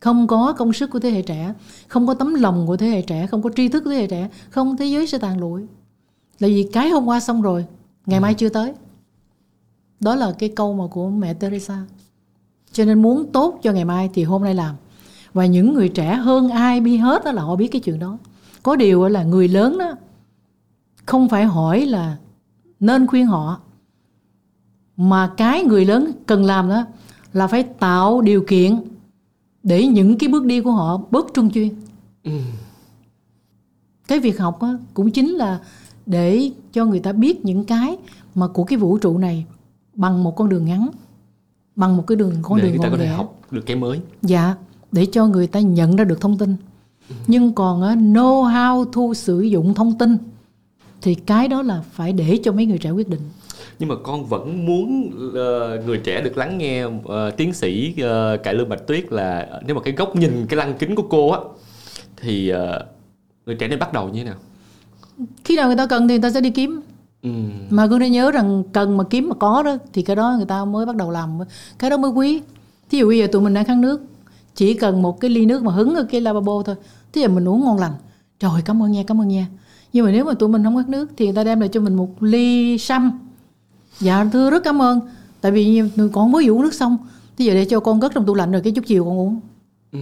[SPEAKER 2] Không có công sức của thế hệ trẻ, không có tấm lòng của thế hệ trẻ, không có tri thức của thế hệ trẻ, không thế giới sẽ tàn lụi. Là vì cái hôm qua xong rồi, ngày mai chưa tới. Đó là cái câu mà của mẹ Teresa. Cho nên muốn tốt cho ngày mai thì hôm nay làm. Và những người trẻ hơn ai biết hết đó là họ biết cái chuyện đó. Có điều là người lớn đó không phải hỏi là nên khuyên họ mà cái người lớn cần làm đó là phải tạo điều kiện để những cái bước đi của họ bớt trung chuyên. Ừ. cái việc học đó cũng chính là để cho người ta biết những cái mà của cái vũ trụ này bằng một con đường ngắn bằng một cái đường con
[SPEAKER 3] để
[SPEAKER 2] đường
[SPEAKER 3] người ta có thể học được cái mới.
[SPEAKER 2] Dạ để cho người ta nhận ra được thông tin. Nhưng còn know how to sử dụng thông tin thì cái đó là phải để cho mấy người trẻ quyết định
[SPEAKER 3] nhưng mà con vẫn muốn uh, người trẻ được lắng nghe uh, tiến sĩ uh, cải lương bạch tuyết là nếu mà cái góc nhìn cái lăng kính của cô á thì uh, người trẻ nên bắt đầu như thế nào?
[SPEAKER 2] Khi nào người ta cần thì người ta sẽ đi kiếm. Ừ. mà cứ nên nhớ rằng cần mà kiếm mà có đó thì cái đó người ta mới bắt đầu làm. Cái đó mới quý. Thí dụ bây giờ tụi mình đang khát nước chỉ cần một cái ly nước mà hứng ở cái lavabo thôi thí dụ mình uống ngon lành. Trời cảm ơn nha cảm ơn nha. Nhưng mà nếu mà tụi mình không khát nước thì người ta đem lại cho mình một ly sâm dạ thưa rất cảm ơn. Tại vì con mới uống nước xong thì giờ để cho con cất trong tủ lạnh rồi cái chút chiều con uống. Ừ.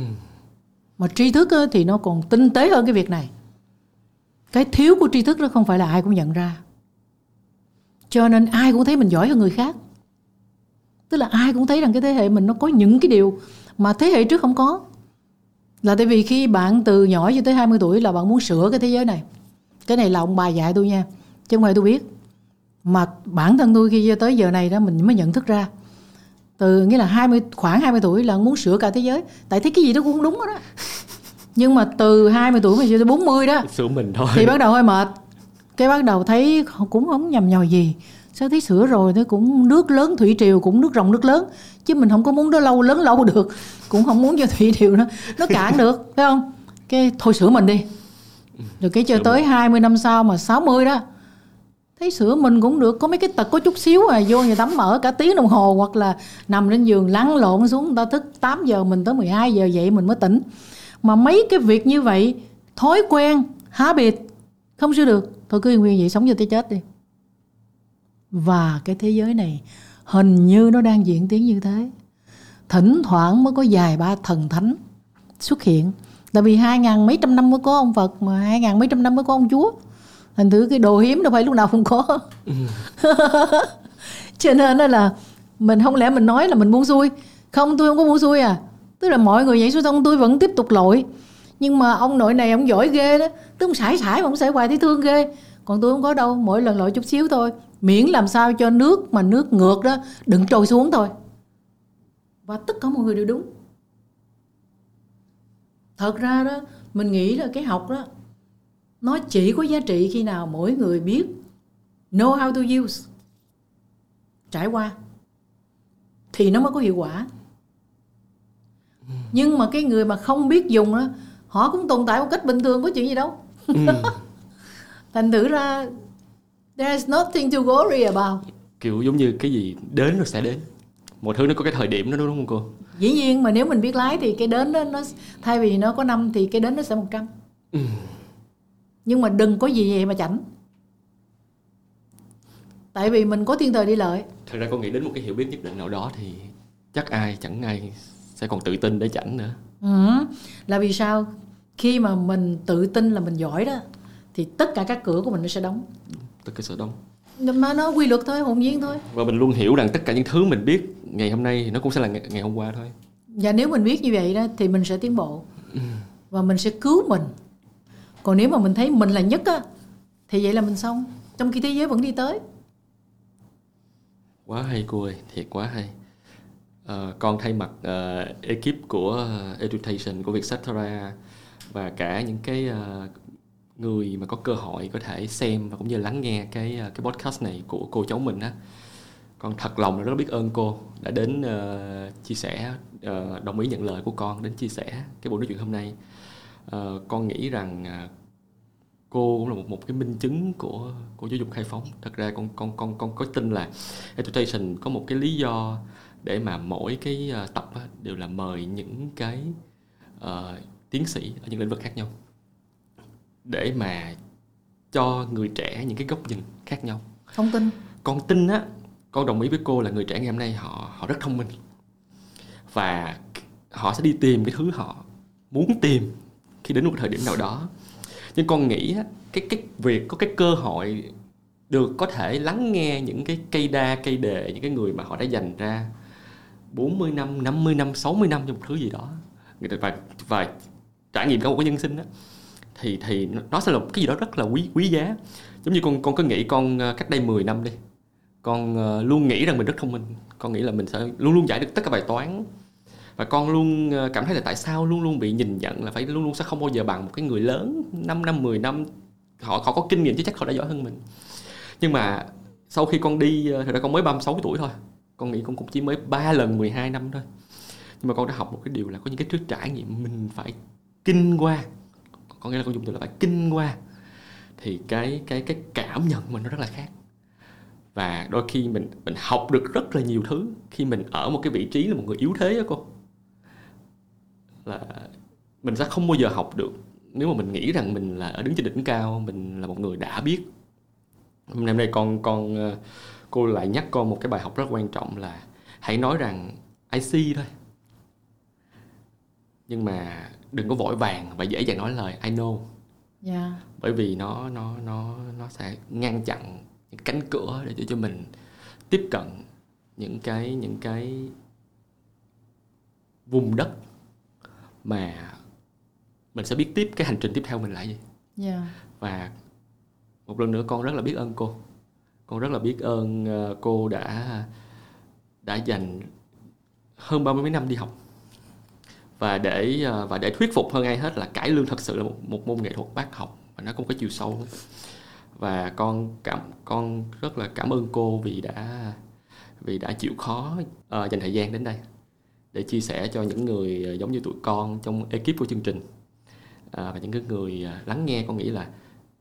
[SPEAKER 2] mà tri thức thì nó còn tinh tế hơn cái việc này. Cái thiếu của tri thức đó không phải là ai cũng nhận ra. Cho nên ai cũng thấy mình giỏi hơn người khác. Tức là ai cũng thấy rằng cái thế hệ mình nó có những cái điều mà thế hệ trước không có. Là tại vì khi bạn từ nhỏ cho tới 20 tuổi là bạn muốn sửa cái thế giới này. Cái này là ông bà dạy tôi nha chứ không tôi biết mà bản thân tôi khi tới giờ này đó mình mới nhận thức ra. Từ nghĩa là 20 khoảng 20 tuổi là muốn sửa cả thế giới. Tại thấy cái gì đó cũng không đúng đó, đó. [LAUGHS] nhưng mà từ 20 tuổi mà cho tới 40 đó
[SPEAKER 3] sửa mình thôi.
[SPEAKER 2] thì bắt đầu hơi mệt. Cái bắt đầu thấy cũng không nhầm nhòi gì. Sao thấy sửa rồi nó cũng nước lớn thủy triều cũng nước rộng nước lớn. Chứ mình không có muốn nó lâu lớn lâu được. Cũng không muốn cho thủy triều nó nó cản được [LAUGHS] phải không? Cái thôi sửa mình đi. Rồi cái cho tới 20 năm sau mà 60 đó thấy sửa mình cũng được, có mấy cái tật có chút xíu à vô nhà tắm ở cả tiếng đồng hồ, hoặc là nằm lên giường lăn lộn xuống, người ta thức 8 giờ mình tới 12 giờ dậy mình mới tỉnh. Mà mấy cái việc như vậy, thói quen há biệt không sửa được. Thôi cứ nguyên vậy sống cho tới chết đi. Và cái thế giới này hình như nó đang diễn tiến như thế. Thỉnh thoảng mới có vài ba thần thánh xuất hiện. Tại vì hai ngàn mấy trăm năm mới có ông Phật mà, hai ngàn mấy trăm năm mới có ông Chúa thành thử cái đồ hiếm đâu phải lúc nào cũng có. Ừ. [LAUGHS] cho nên là mình không lẽ mình nói là mình muốn xui không tôi không có muốn xui à. Tức là mọi người nhảy xuống sông tôi vẫn tiếp tục lội. Nhưng mà ông nội này ông giỏi ghê đó. Tức ông sải sải mà ông sải hoài thấy thương ghê. Còn tôi không có đâu mỗi lần lội chút xíu thôi. Miễn làm sao cho nước mà nước ngược đó đừng trôi xuống thôi. Và tất cả mọi người đều đúng. Thật ra đó mình nghĩ là cái học đó nó chỉ có giá trị khi nào mỗi người biết. Know how to use. Trải qua. Thì nó mới có hiệu quả. Nhưng mà cái người mà không biết dùng đó họ cũng tồn tại một cách bình thường có chuyện gì đâu. Ừ. [LAUGHS] thành thử ra there's nothing to worry about.
[SPEAKER 3] Kiểu giống như cái gì đến rồi sẽ đến. Một thứ nó có cái thời điểm đó đúng không cô?
[SPEAKER 2] Dĩ nhiên mà nếu mình biết lái thì cái đến đó nó thay vì nó có năm thì cái đến nó sẽ một trăm. Ừ. nhưng mà đừng có gì vậy mà chảnh. Tại vì mình có thiên thời đi lợi.
[SPEAKER 3] Thật ra con nghĩ đến một cái hiểu biết nhất định nào đó thì chắc ai chẳng ai sẽ còn tự tin để chảnh nữa.
[SPEAKER 2] Ừ. là vì sao? Khi mà mình tự tin là mình giỏi đó thì tất cả các cửa của mình nó sẽ đóng.
[SPEAKER 3] Tất cả sẽ đóng.
[SPEAKER 2] Mà nó quy luật thôi hồn nhiên thôi.
[SPEAKER 3] Và mình luôn hiểu rằng tất cả những thứ mình biết ngày hôm nay thì nó cũng sẽ là ngày, ngày hôm qua thôi.
[SPEAKER 2] Và nếu mình biết như vậy đó thì mình sẽ tiến bộ. Và mình sẽ cứu mình còn nếu mà mình thấy mình là nhất á thì vậy là mình xong. Trong khi thế giới vẫn đi tới.
[SPEAKER 3] Quá hay cô ơi thiệt quá hay. À, con thay mặt uh, ekip của ờ, education của Vietcetera và cả những cái uh, người mà có cơ hội có thể xem và cũng như lắng nghe cái cái podcast này của cô cháu mình á. Con thật lòng là rất biết ơn cô đã đến uh, chia sẻ uh, đồng ý nhận lời của con đến chia sẻ cái buổi nói chuyện hôm nay uh, con nghĩ rằng uh, cô cũng là một một cái minh chứng của của giáo dục khai phóng. Thật ra con con con con có tin là education có một cái lý do để mà mỗi cái uh, tập á, đều là mời những cái uh, tiến sĩ ở những lĩnh vực khác nhau. Để mà cho người trẻ những cái góc nhìn khác nhau.
[SPEAKER 2] Không tin.
[SPEAKER 3] Con tin á con đồng ý với cô là người trẻ ngày hôm nay họ họ rất thông minh. Và họ sẽ đi tìm cái thứ họ muốn tìm khi đến một thời điểm nào đó. Nhưng con nghĩ cái cái việc có cái cơ hội được có thể lắng nghe những cái cây đa cây đề những cái người mà họ đã dành ra 40 năm, 50 năm, 60 năm cho một thứ gì đó và và trải nghiệm cả một cái nhân sinh đó thì thì nó sẽ là cái gì đó rất là quý quý giá. Giống như con con cứ nghĩ con ờ, cách đây 10 năm đi con ờ, luôn nghĩ rằng mình rất thông minh con nghĩ là mình sẽ luôn luôn giải được tất cả bài toán và con luôn ờ, cảm thấy là tại sao luôn luôn bị nhìn nhận là phải luôn luôn sẽ không bao giờ bằng một cái người lớn 5 năm 10 năm. Họ họ có kinh nghiệm chứ chắc họ đã giỏi hơn mình. Nhưng mà sau khi con đi ờ, thì ra con mới 36 tuổi thôi. Con nghĩ con cũng chỉ mới 3 lần 12 năm thôi. Nhưng mà con đã học một cái điều là có những cái thứ trải nghiệm mình phải kinh qua. Con nghĩa là con dùng từ là phải kinh qua. Thì cái cái cái cảm nhận mình nó rất là khác. Và đôi khi mình mình học được rất là nhiều thứ khi mình ở một cái vị trí là một người yếu thế đó cô là mình sẽ không bao giờ học được nếu mà mình nghĩ rằng mình là ở đứng trên đỉnh cao mình là một người đã biết hôm nay con con ờ, cô lại nhắc con một cái bài học rất quan trọng là hãy nói rằng I see thôi nhưng mà đừng có vội vàng và dễ dàng nói lời I know yeah.
[SPEAKER 2] Dạ.
[SPEAKER 3] bởi vì nó nó nó nó sẽ ngăn chặn những cánh cửa để cho cho mình tiếp cận những cái những cái vùng đất mà mình sẽ biết tiếp cái hành trình tiếp theo mình là gì yeah.
[SPEAKER 2] Dạ.
[SPEAKER 3] và một lần nữa con rất là biết ơn cô con rất là biết ơn ờ, cô đã đã dành hơn ba mươi mấy năm đi học và để ờ, và để thuyết phục hơn ai hết là cải lương thật sự là một, một môn nghệ thuật bác học và nó cũng có chiều sâu và con cảm con rất là cảm ơn cô vì đã vì đã chịu khó uh, dành thời gian đến đây để chia sẻ cho những người à, giống như tụi con trong ekip của chương trình. À, và những cái người à, lắng nghe con nghĩ là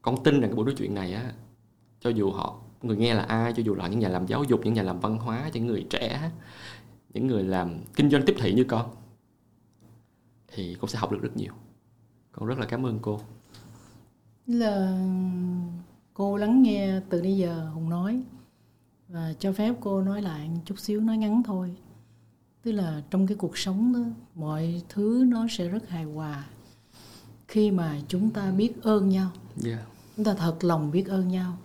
[SPEAKER 3] con tin rằng cái buổi nói chuyện này á cho dù họ người nghe là ai cho dù là những nhà làm giáo dục những nhà làm văn hóa những người trẻ những người làm kinh doanh tiếp thị như con thì con sẽ học được rất nhiều. Con rất là cảm ơn cô.
[SPEAKER 2] Là cô lắng nghe từ bây giờ hùng nói. Và cho phép cô nói lại chút xíu nói ngắn thôi tức là trong cái cuộc sống đó mọi thứ nó sẽ rất hài hòa. Khi mà chúng ta biết ơn nhau
[SPEAKER 3] yeah.
[SPEAKER 2] chúng ta thật lòng biết ơn nhau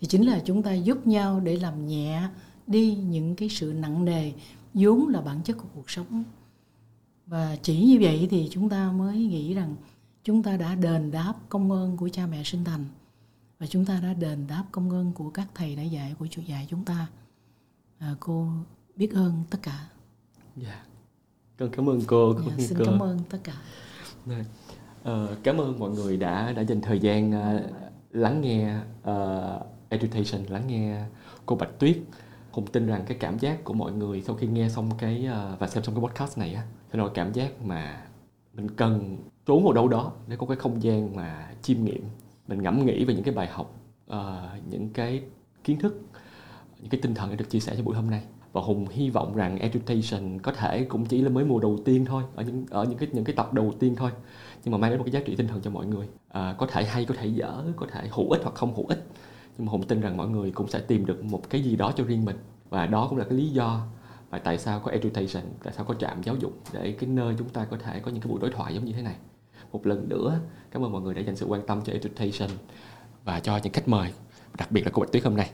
[SPEAKER 2] thì chính là chúng ta giúp nhau để làm nhẹ đi những cái sự nặng nề vốn là bản chất của cuộc sống. Và chỉ như vậy thì chúng ta mới nghĩ rằng chúng ta đã đền đáp công ơn của cha mẹ sinh thành và chúng ta đã đền đáp công ơn của các thầy đã dạy của chủ dạy chúng ta. À, cô biết ơn tất cả
[SPEAKER 3] dạ. Con cảm ơn cô
[SPEAKER 2] yeah, dạ, xin cô. cảm ơn tất cả.
[SPEAKER 3] Yeah. uh, cảm ơn mọi người đã đã dành thời gian uh, lắng nghe uh, education lắng nghe cô bạch tuyết. Hùng tin rằng cái cảm giác của mọi người sau khi nghe xong cái uh, và xem xong cái podcast này á sẽ là cảm giác mà mình cần trốn vào đâu đó để có cái không gian mà chiêm nghiệm. Mình ngẫm nghĩ về những cái bài học uh, những cái kiến thức những cái tinh thần đã được chia sẻ trong buổi hôm nay và hùng hy vọng rằng education có thể cũng chỉ là mới mùa đầu tiên thôi ở những ở những cái những cái tập đầu tiên thôi. Nhưng mà mang đến một cái giá trị tinh thần cho mọi người. À, có thể hay có thể dở có thể hữu ích hoặc không hữu ích. Nhưng mà hùng tin rằng mọi người cũng sẽ tìm được một cái gì đó cho riêng mình. Và đó cũng là cái lý do và tại sao có education tại sao có trạm giáo dục để cái nơi chúng ta có thể có những cái buổi đối thoại giống như thế này. Một lần nữa cảm ơn mọi người đã dành sự quan tâm cho education và cho những khách mời đặc biệt là cô Bạch Tuyết hôm nay.